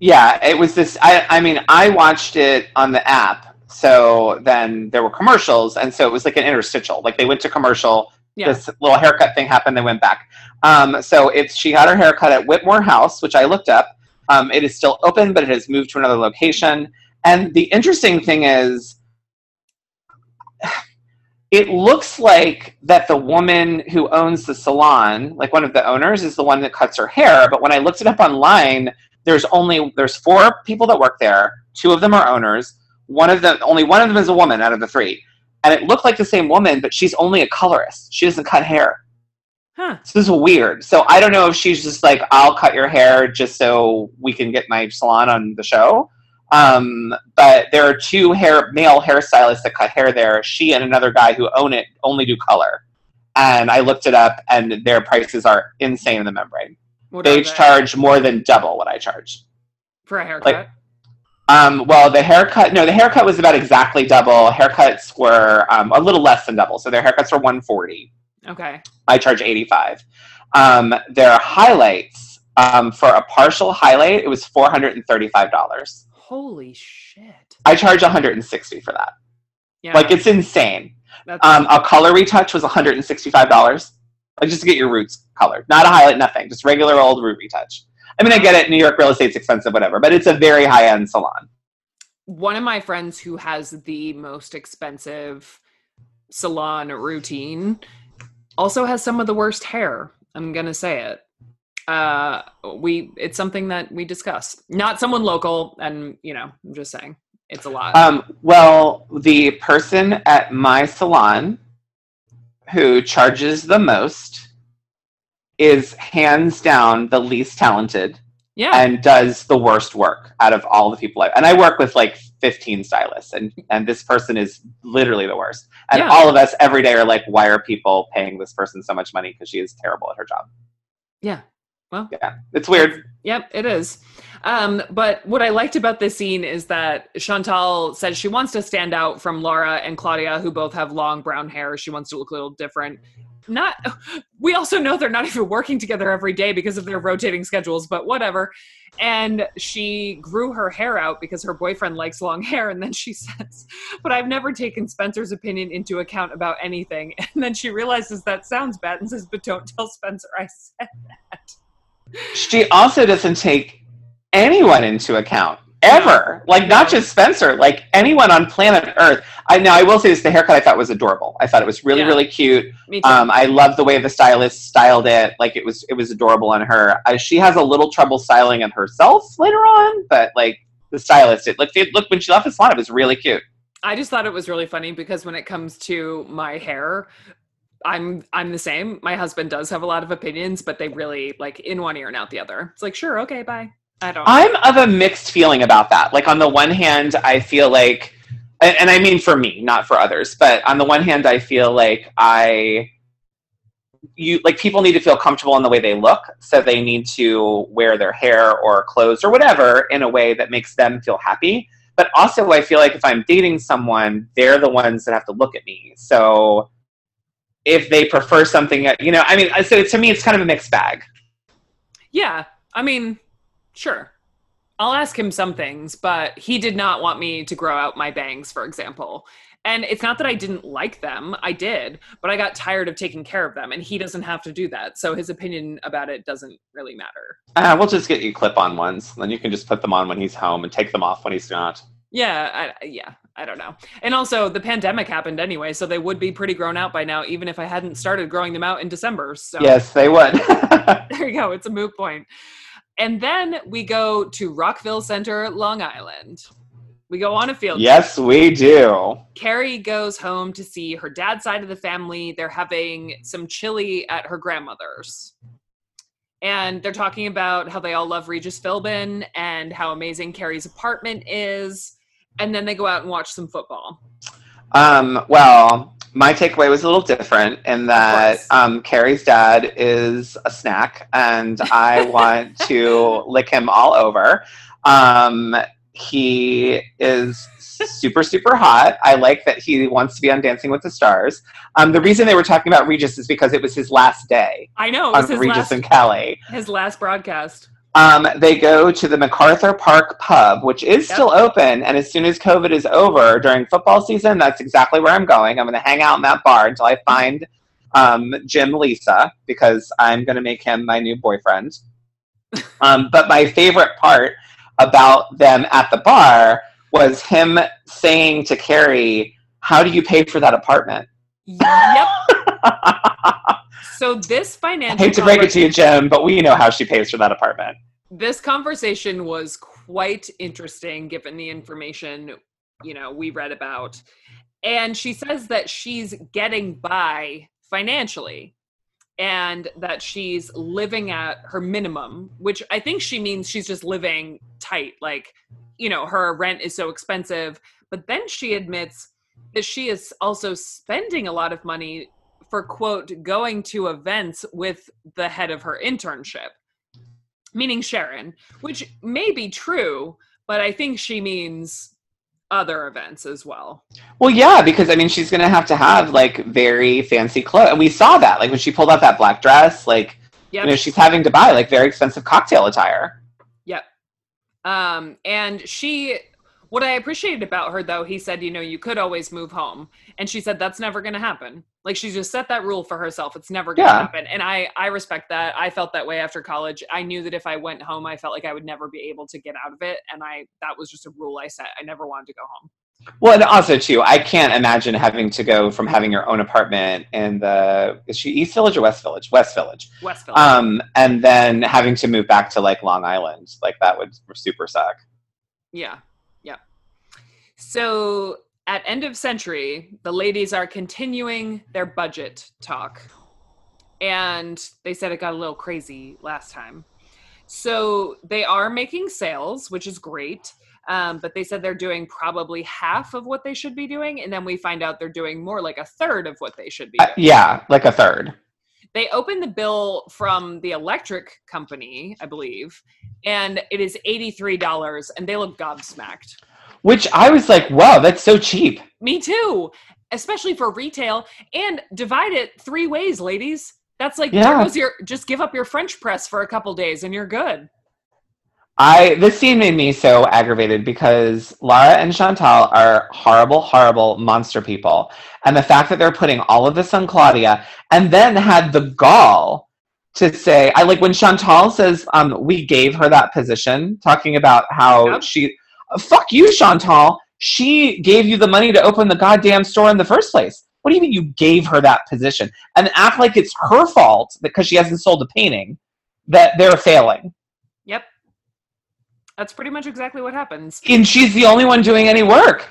Yeah, it was this. I, I mean, I watched it on the app. So then there were commercials, and so it was like an interstitial. Like they went to commercial. Yeah. This little haircut thing happened. They went back. Um, so it's she had her haircut at Whitmore House, which I looked up. Um, it is still open, but it has moved to another location. And the interesting thing is, it looks like that the woman who owns the salon, like one of the owners, is the one that cuts her hair. But when I looked it up online, there's only there's four people that work there. Two of them are owners. One of them, only one of them is a woman out of the three, and it looked like the same woman, but she's only a colorist. She doesn't cut hair. Huh. So this is weird. So I don't know if she's just like, I'll cut your hair just so we can get my salon on the show. Um, but there are two hair male hairstylists that cut hair there. She and another guy who own it only do color. And I looked it up, and their prices are insane in the membrane. What They each charge more than double what I charge. for a haircut. like- Um, well, the haircut, no, the haircut was about exactly double. Haircuts were um, a little less than double. So their haircuts were 140. okay. I charge 85. Um, their highlights, um, for a partial highlight, it was $435. Holy shit. I charge 160 for that. Yeah. Like it's insane. Um, a color retouch was $165. Like just to get your roots colored. Not a highlight, nothing. Just regular old root retouch. I mean, I get it. New York real estate's expensive, whatever, but it's a very high end salon. one of my friends who has the most expensive salon routine also has some of the worst hair. I'm gonna say it. Uh, we it's something that we discussed. Not someone local, and you know, I'm just saying it's a lot. Um, well, the person at my salon who charges the most is hands down the least talented yeah, and does the worst work out of all the people I and I work with like 15 stylists and and this person is literally the worst. And Yeah. all of us every day are like why are people paying this person so much money because she is terrible at her job. yeah. Well, Yeah. It's weird. Yep, it is. Um, but what I liked about this scene is that Chantal says she wants to stand out from Laura and Claudia, who both have long brown hair. She wants to look a little different. Not, we also know they're not even working together every day because of their rotating schedules, but whatever. And she grew her hair out because her boyfriend likes long hair. And then she says, But I've never taken Spencer's opinion into account about anything. And then she realizes that sounds bad and says, But don't tell Spencer I said that. She also doesn't take anyone into account ever. Like not just Spencer, like anyone on planet Earth. I now I will say this: the haircut I thought was adorable. I thought it was really Yeah. really cute. Me too. Um, I love the way the stylist styled it. Like it was it was adorable on her. Uh, she has a little trouble styling it herself later on, but like the stylist, it looked it looked when she left the salon, it was really cute. I just thought it was really funny because when it comes to my hair, I'm I'm the same. My husband does have a lot of opinions, but they really like in one ear and out the other. It's like, sure, okay, bye. I don't. I'm of a mixed feeling about that. Like on the one hand, I feel like, and, and I mean for me, not for others, but on the one hand, I feel like I, you like people need to feel comfortable in the way they look, so they need to wear their hair or clothes or whatever in a way that makes them feel happy. But also, I feel like if I'm dating someone, they're the ones that have to look at me. So if they prefer something, you know, I mean, so to me, it's kind of a mixed bag. yeah, I mean, sure. I'll ask him some things, but he did not want me to grow out my bangs, for example. And it's not that I didn't like them, I did, but I got tired of taking care of them, and he doesn't have to do that. So his opinion about it doesn't really matter. Uh, we'll just get you clip-on ones. Then you can just put them on when he's home and take them off when he's not. Yeah, I, yeah, I don't know. And also, the pandemic happened anyway, so they would be pretty grown out by now, even if I hadn't started growing them out in December. So Yes, they would. there you go. It's a moot point. And then we go to Rockville Centre, Long Island. We go on a field trip. yes, we do. Carrie goes home to see her dad's side of the family. They're having some chili at her grandmother's. And they're talking about how they all love Regis Philbin and how amazing Carrie's apartment is. And then they go out and watch some football. Um, well, my takeaway was a little different in that um, Carrie's dad is a snack, and I want to lick him all over. Um, he is super, super hot. I like that he wants to be on Dancing with the Stars. Um, the reason they were talking about Regis is because it was his last day I know it on his Regis last, and Kelly. his last broadcast. Um, they go to the MacArthur Park pub, which is Yep. still open. And as soon as COVID is over during football season, that's exactly where I'm going. I'm going to hang out in that bar until I find um, Jim Lisa because I'm going to make him my new boyfriend. um, but my favorite part about them at the bar was him saying to Carrie, How do you pay for that apartment? Yep. so this I financial hate to break it to you, Jim, but we know how she pays for that apartment. this conversation was quite interesting given the information you know we read about and she says that she's getting by financially and that she's living at her minimum which i think she means she's just living tight like you know her rent is so expensive but then she admits that she is also spending a lot of money for quote going to events with the head of her internship meaning Sharon, which may be true, but I think she means other events as well. Well, yeah, because I mean, she's gonna have to have like very fancy clothes, and we saw that, like when she pulled out that black dress, like Yep. you know, she's having to buy like very expensive cocktail attire. Yep. Um, and she, what I appreciated about her though, he said, you know, you could always move home, and she said that's never going to happen. Like she just set that rule for herself. It's never going to Yeah. happen, and I I respect that. I felt that way after college. I knew that if I went home, I felt like I would never be able to get out of it, and I that was just a rule I set. I never wanted to go home. Well, and also too, I can't imagine having to go from having your own apartment in the is she East Village or West Village? West Village. Westville. Um, and then having to move back to like Long Island, like that would super suck. Yeah. So at end of century, the ladies are continuing their budget talk. And they said it got a little crazy last time. So they are making sales, which is great. Um, but they said they're doing probably half of what they should be doing. And then we find out they're doing more like a third of what they should be Uh, yeah, like a third. They opened the bill from the electric company, I believe, and it is $83 and they look gobsmacked. Which I was like, wow, that's so cheap. Me too, especially for retail. And divide it three ways, ladies. That's like there goes your just give up your French press for a couple days and you're good. I this scene made me so aggravated because Lara and Chantal are horrible, horrible monster people. And the fact that they're putting all of this on Claudia and then had the gall to say I like when Chantal says um we gave her that position, talking about how Yep. she fuck you, Chantal. She gave you the money to open the goddamn store in the first place. What do you mean you gave her that position? And act like it's her fault because she hasn't sold a painting that they're failing. Yep. That's pretty much exactly what happens. and she's the only one doing any work.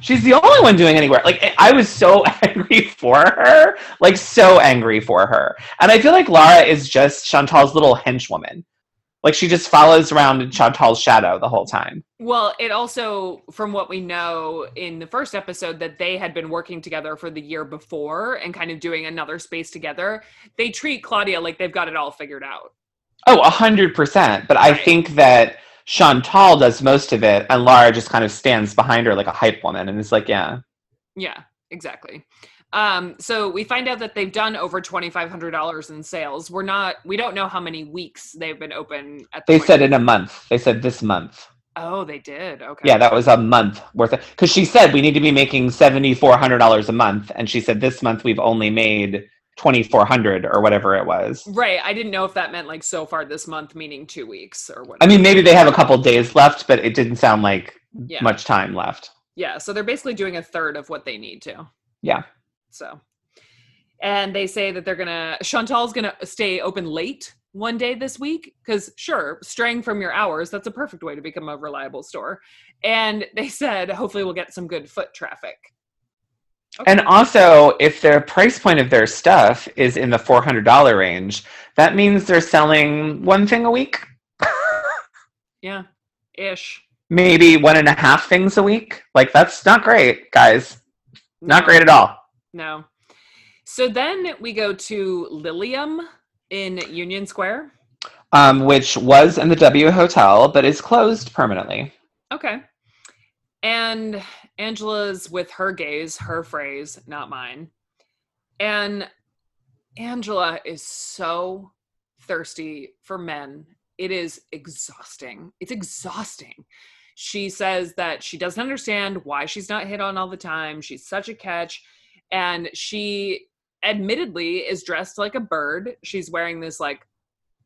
She's the only one doing any work. Like I- I was so angry for her, like so angry for her. And I feel like Lara is just Chantal's little henchwoman. Like she just follows around in Chantal's shadow the whole time. Well, it also, from what we know in the first episode, that they had been working together for the year before and kind of doing another space together. They treat Claudia like they've got it all figured out. Oh, a hundred percent. But I think that Chantal does most of it, and Lara just kind of stands behind her like a hype woman, and is like, "Yeah, Yeah, exactly. Um, so we find out that they've done over twenty five hundred dollars in sales. We're not, we don't know how many weeks they've been open at. The They said in a month. They said this month. Oh, they did. Okay. Yeah, that was a month worth of because she said we need to be making seventy four hundred dollars a month, and she said this month we've only made twenty four hundred or whatever it was. Right. I didn't know if that meant like so far this month, meaning two weeks or what. I mean, maybe they have a couple days left, but it didn't sound like yeah. much time left. Yeah. So they're basically doing a third of what they need to. Yeah. So, and they say that they're gonna Chantal's gonna stay open late one day this week because sure, straying from your hours that's a perfect way to become a reliable store. And they said hopefully we'll get some good foot traffic. And also, if their price point of their stuff is in the four hundred dollar range, that means they're selling one thing a week, Yeah, ish. maybe one and a half things a week. Like that's not great, guys. Not great at all. No. So then we go to Lilium in Union Square. Um, which was in the W Hotel, but is closed permanently. Okay. And Angela's with her gaze, her phrase, not mine. And Angela is so thirsty for men. It is exhausting. It's exhausting. She says that she doesn't understand why she's not hit on all the time. She's such a catch. And she admittedly is dressed like a bird. She's wearing this like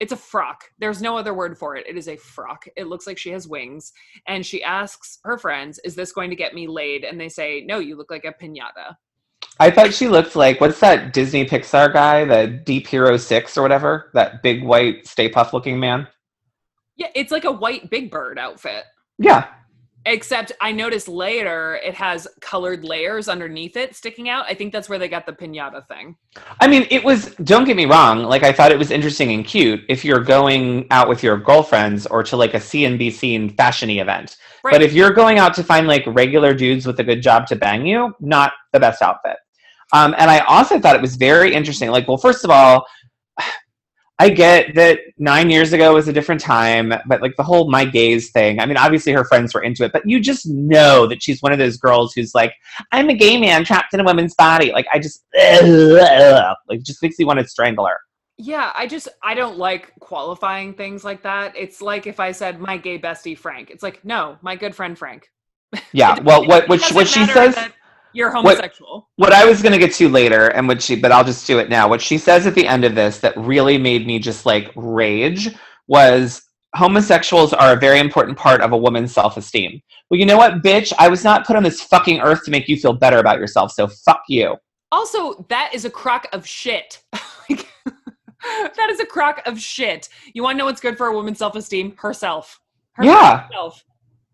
it's a frock. There's no other word for it. It is a frock. It looks like she has wings. And she asks her friends, Is this going to get me laid? And they say, No, you look like a pinata. I thought she looked like what's that Disney Pixar guy, the Big Hero Six or whatever, that big white Stay Puft looking man. Yeah, it's like a white Big Bird outfit. Yeah, Except I noticed later it has colored layers underneath it sticking out. I think that's where they got the pinata thing. I mean, it was. Don't get me wrong. Like, I thought it was interesting and cute if you're going out with your girlfriends or to like a CNBC and fashiony event. Right. But if you're going out to find like regular dudes with a good job to bang you, not the best outfit. Um, and I also thought it was very interesting. Like, well, first of all, I get that nine years ago was a different time, but like the whole my gaze thing. I mean, obviously her friends were into it, but you just know that she's one of those girls who's like, I'm a gay man trapped in a woman's body. Like, I just like just makes me want to strangle her. Yeah, I just I don't like qualifying things like that. It's like if I said my gay bestie Frank. It's like no, my good friend Frank. Yeah. Well, what what she, what she says. that you're homosexual. what I was going to get to later, and what she, but I'll just do it now. What she says at the end of this that really made me just like rage was homosexuals are a very important part of a woman's self esteem. Well, you know what, bitch? I was not put on this fucking earth to make you feel better about yourself, so fuck you. Also, that is a crock of shit. Like, that is a crock of shit. You want to know what's good for a woman's self esteem? Herself. Her Yeah. Herself.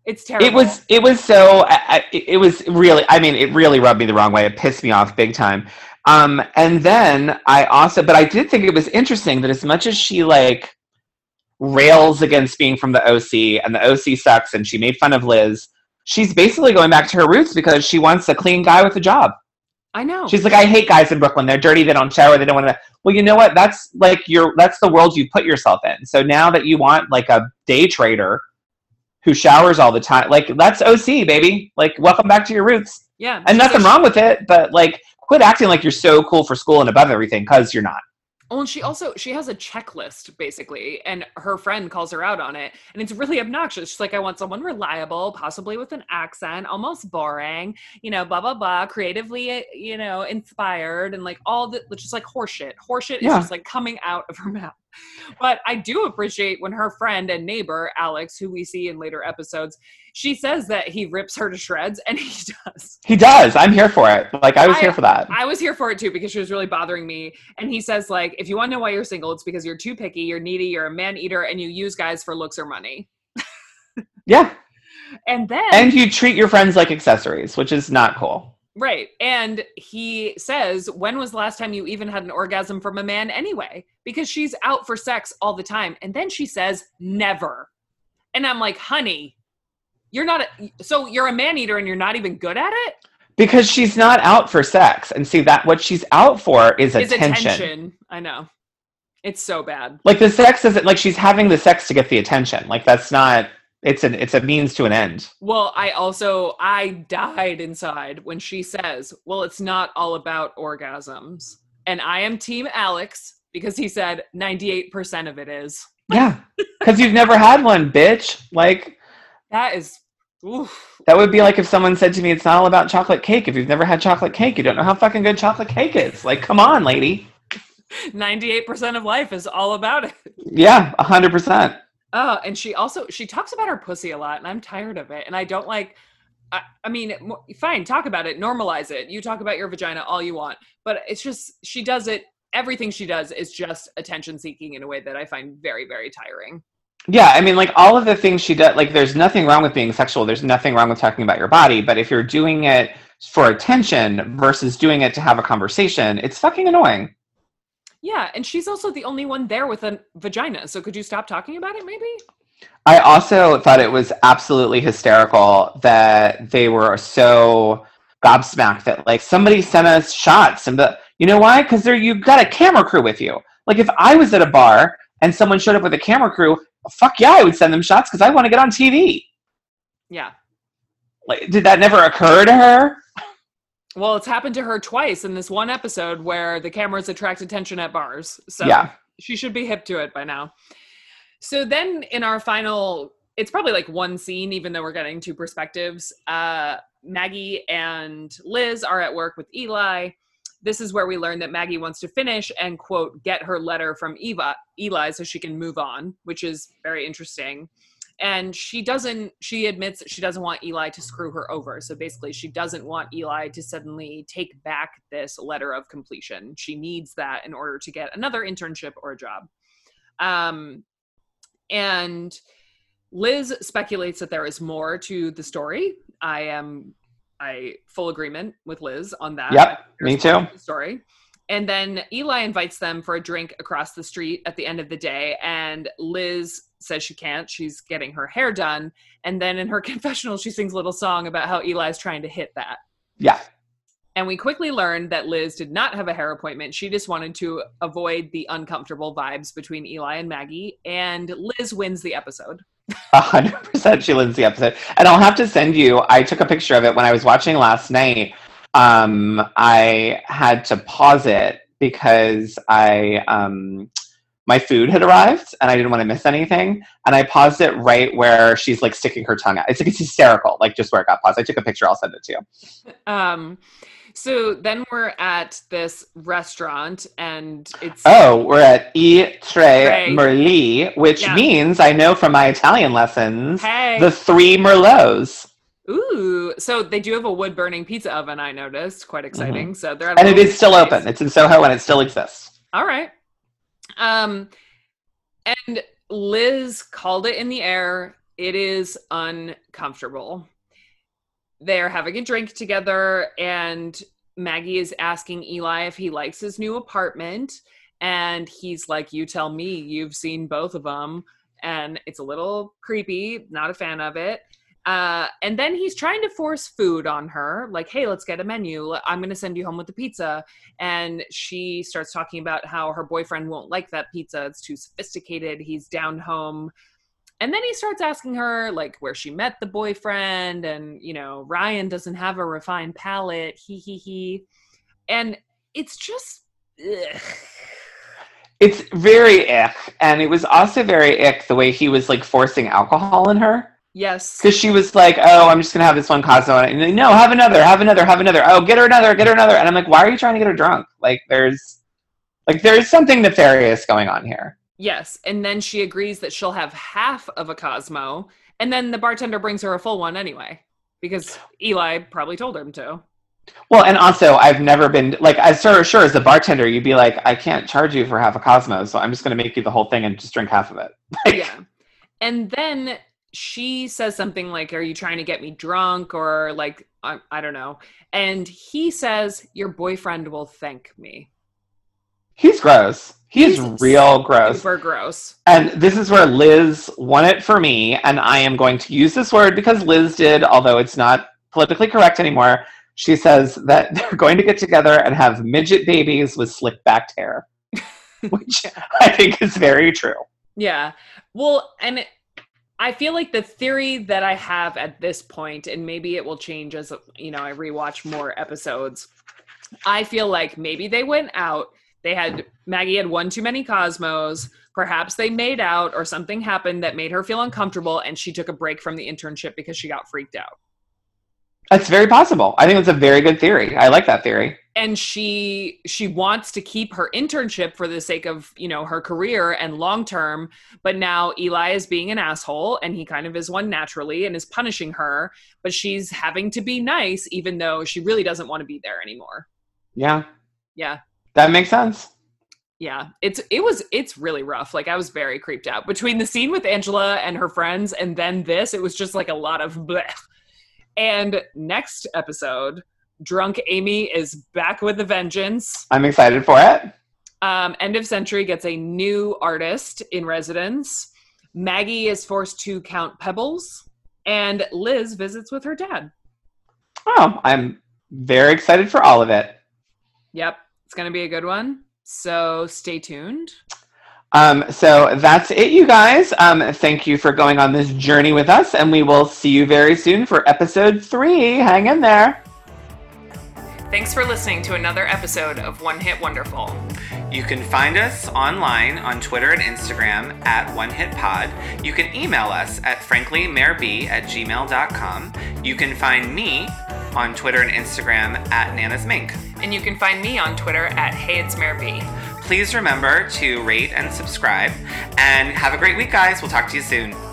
It's terrible. It was it was so I, I, it was really I mean it really rubbed me the wrong way. It pissed me off big time. Um, and then I also, but I did think it was interesting that as much as she like rails against being from the OC and the OC sucks and she made fun of Liz, she's basically going back to her roots because she wants a clean guy with a job. I know. She's like, I hate guys in Brooklyn. They're dirty. They don't shower. They don't want to. Well, you know what? That's like your. That's the world you put yourself in. So now that you want like a day trader who showers all the time, like that's OC, baby. Like, welcome back to your roots. yeah. And nothing wrong with it, but like, quit acting like you're so cool for school and above everything because you're not. Oh, and she also she has a checklist basically, and her friend calls her out on it, and it's really obnoxious. She's like, "I want someone reliable, possibly with an accent, almost boring, you know, blah blah blah, creatively, you know, inspired, and like all the just like horseshit. Horseshit Yeah. is just like coming out of her mouth." But I do appreciate when her friend and neighbor Alex, who we see in later episodes, she says that he rips her to shreds, and he does. He does. I'm here for it. Like, I was I- here for that. I was here for it too because she was really bothering me. And he says, like, if you want to know why you're single, it's because you're too picky, you're needy, you're a man eater, and you use guys for looks or money. yeah. And then, And you treat your friends like accessories, which is not cool. Right. And he says, when was the last time you even had an orgasm from a man anyway? Because she's out for sex all the time. And then she says, never. And I'm like, honey, you're not, a, so you're a man eater and you're not even good at it? Because she's not out for sex. And see that what she's out for is Is attention. attention. I know. It's so bad. Like the sex isn't like she's having the sex to get the attention. Like that's not it's an it's a means to an end. Well, I also I died inside when she says, "Well, it's not all about orgasms." And I am team Alex because he said 98% of it is. Yeah. Cuz you've never had one, bitch. Like That is oof. that would be like if someone said to me it's not all about chocolate cake. If you've never had chocolate cake, you don't know how fucking good chocolate cake is. Like come on, lady. 98% of life is all about it. Yeah, 100%. Oh, and she also she talks about her pussy a lot and I'm tired of it and I don't like I, I mean, fine, talk about it, normalize it. You talk about your vagina all you want, but it's just she does it. Everything she does is just attention seeking in a way that I find very, very tiring. Yeah, I mean, like all of the things she does, like there's nothing wrong with being sexual. There's nothing wrong with talking about your body. But if you're doing it for attention versus doing it to have a conversation, it's fucking annoying. Yeah, and she's also the only one there with a vagina. So could you stop talking about it, maybe? I also thought it was absolutely hysterical that they were so gobsmacked that like somebody sent us shots and the you know why? Because there you got a camera crew with you. Like if I was at a bar and someone showed up with a camera crew, fuck yeah, I would send them shots because I want to get on TV. Yeah. Like, did that never occur to her? Well, it's happened to her twice in this one episode where the cameras attract attention at bars. So Yeah. she should be hip to it by now. So then in our final, it's probably like one scene, even though we're getting two perspectives. Uh, Maggie and Liz are at work with Eli. This is where we learn that Maggie wants to finish and quote get her letter from Eva Eli so she can move on, which is very interesting. And she doesn't she admits that she doesn't want eli to screw her over. So basically she doesn't want eli to suddenly take back this letter of completion. She needs that in order to get another internship or a job. Um and liz speculates that there is more to the story. I am i full agreement with liz on that. Yep, me too. story and then Eli invites them for a drink across the street at the end of the day. And Liz says she can't. She's getting her hair done. And then in her confessional, she sings a little song about how Eli's trying to hit that. Yeah. And we quickly learned that Liz did not have a hair appointment. She just wanted to avoid the uncomfortable vibes between Eli and Maggie. And Liz wins the episode. A hundred percent she wins the episode. And I'll have to send you, I took a picture of it when I was watching last night. Um, I had to pause it because I um my food had arrived and I didn't want to miss anything. And I paused it right where she's like sticking her tongue out. It's like it's hysterical, like just where it got paused. I took a picture, I'll send it to you. Um, so then we're at this restaurant and it's Oh, we're at E Tre. Merli, which Yeah. means I know from my Italian lessons hey the three Merlots. Ooh, so they do have a wood burning pizza oven. I noticed, quite exciting. So they're Mm-hmm. And it is still place. open. It's in Soho and it still exists. All right. Um, and Liz called it in the air. It is uncomfortable. They're having a drink together, and Maggie is asking Eli if he likes his new apartment. And he's like, You tell me, you've seen both of them. And it's a little creepy, not a fan of it. Uh, and then he's trying to force food on her, like, Hey, let's get a menu. I'm going to send you home with the pizza and she starts talking about how her boyfriend won't like that pizza it's too sophisticated he's down home and then he starts asking her like where she met the boyfriend and you know ryan doesn't have a refined palate he he he and it's just ugh. It's very ick. And it was also very ick the way he was like forcing alcohol in her. Yes Because she was like, oh, I'm just going to have this one Cosmo. And like, no, have another, have another, have another. Oh, get her another, get her another. And I'm like, why are you trying to get her drunk? Like, there's, like, there's something nefarious going on here. yes and then she agrees that she'll have half of a cosmo and then the bartender brings her a full one anyway because eli probably told him to Well, and also, I've never been like as sure, sure as a bartender, you'd be like, I can't charge you for half a Cosmo, so I'm just going to make you the whole thing and just drink half of it. Yeah. And then she says something like, Are you trying to get me drunk? Or like, I, I don't know. And he says, Your boyfriend will thank me. He's gross. He's, He's real gross. Super gross. And this is where Liz won it for me, and I am going to use this word because Liz did, although it's not politically correct anymore. She says that they're going to get together and have midget babies with slick backed hair, which I think is very true. Yeah. Well, and it, I feel like the theory that I have at this point, and maybe it will change as you know I rewatch more episodes. I feel like maybe they went out. They had Maggie had one too many Cosmos. Perhaps they made out, or something happened that made her feel uncomfortable, and she took a break from the internship because she got freaked out. That's very possible. I think it's a very good theory. I like that theory. and she she wants to keep her internship for the sake of you know her career and long term but now eli is being an asshole and he kind of is one naturally and is punishing her but she's having to be nice even though she really doesn't want to be there anymore Yeah, yeah that makes sense. yeah it's it was it's really rough like i was very creeped out between the scene with angela and her friends and then this it was just like a lot of bleh. And next episode drunk amy is back with a vengeance I'm excited for it. Um, End of Century gets a new artist in residence. Maggie is forced to count pebbles, and Liz visits with her dad. Oh, I'm very excited for all of it. Yep, it's going to be a good one. So stay tuned. Um, so that's it, you guys. Um, thank you for going on this journey with us, and we will see you very soon for episode three. Hang in there. Thanks for listening to another episode of One Hit Wonderful. You can find us online on Twitter and Instagram at One Hit Pod. You can email us at franklymareb at gmail.com. You can find me on Twitter and Instagram at Nana's Mink. And you can find me on Twitter at Hey It's Mayor B. Please remember to rate and subscribe. And have a great week, guys. We'll talk to you soon.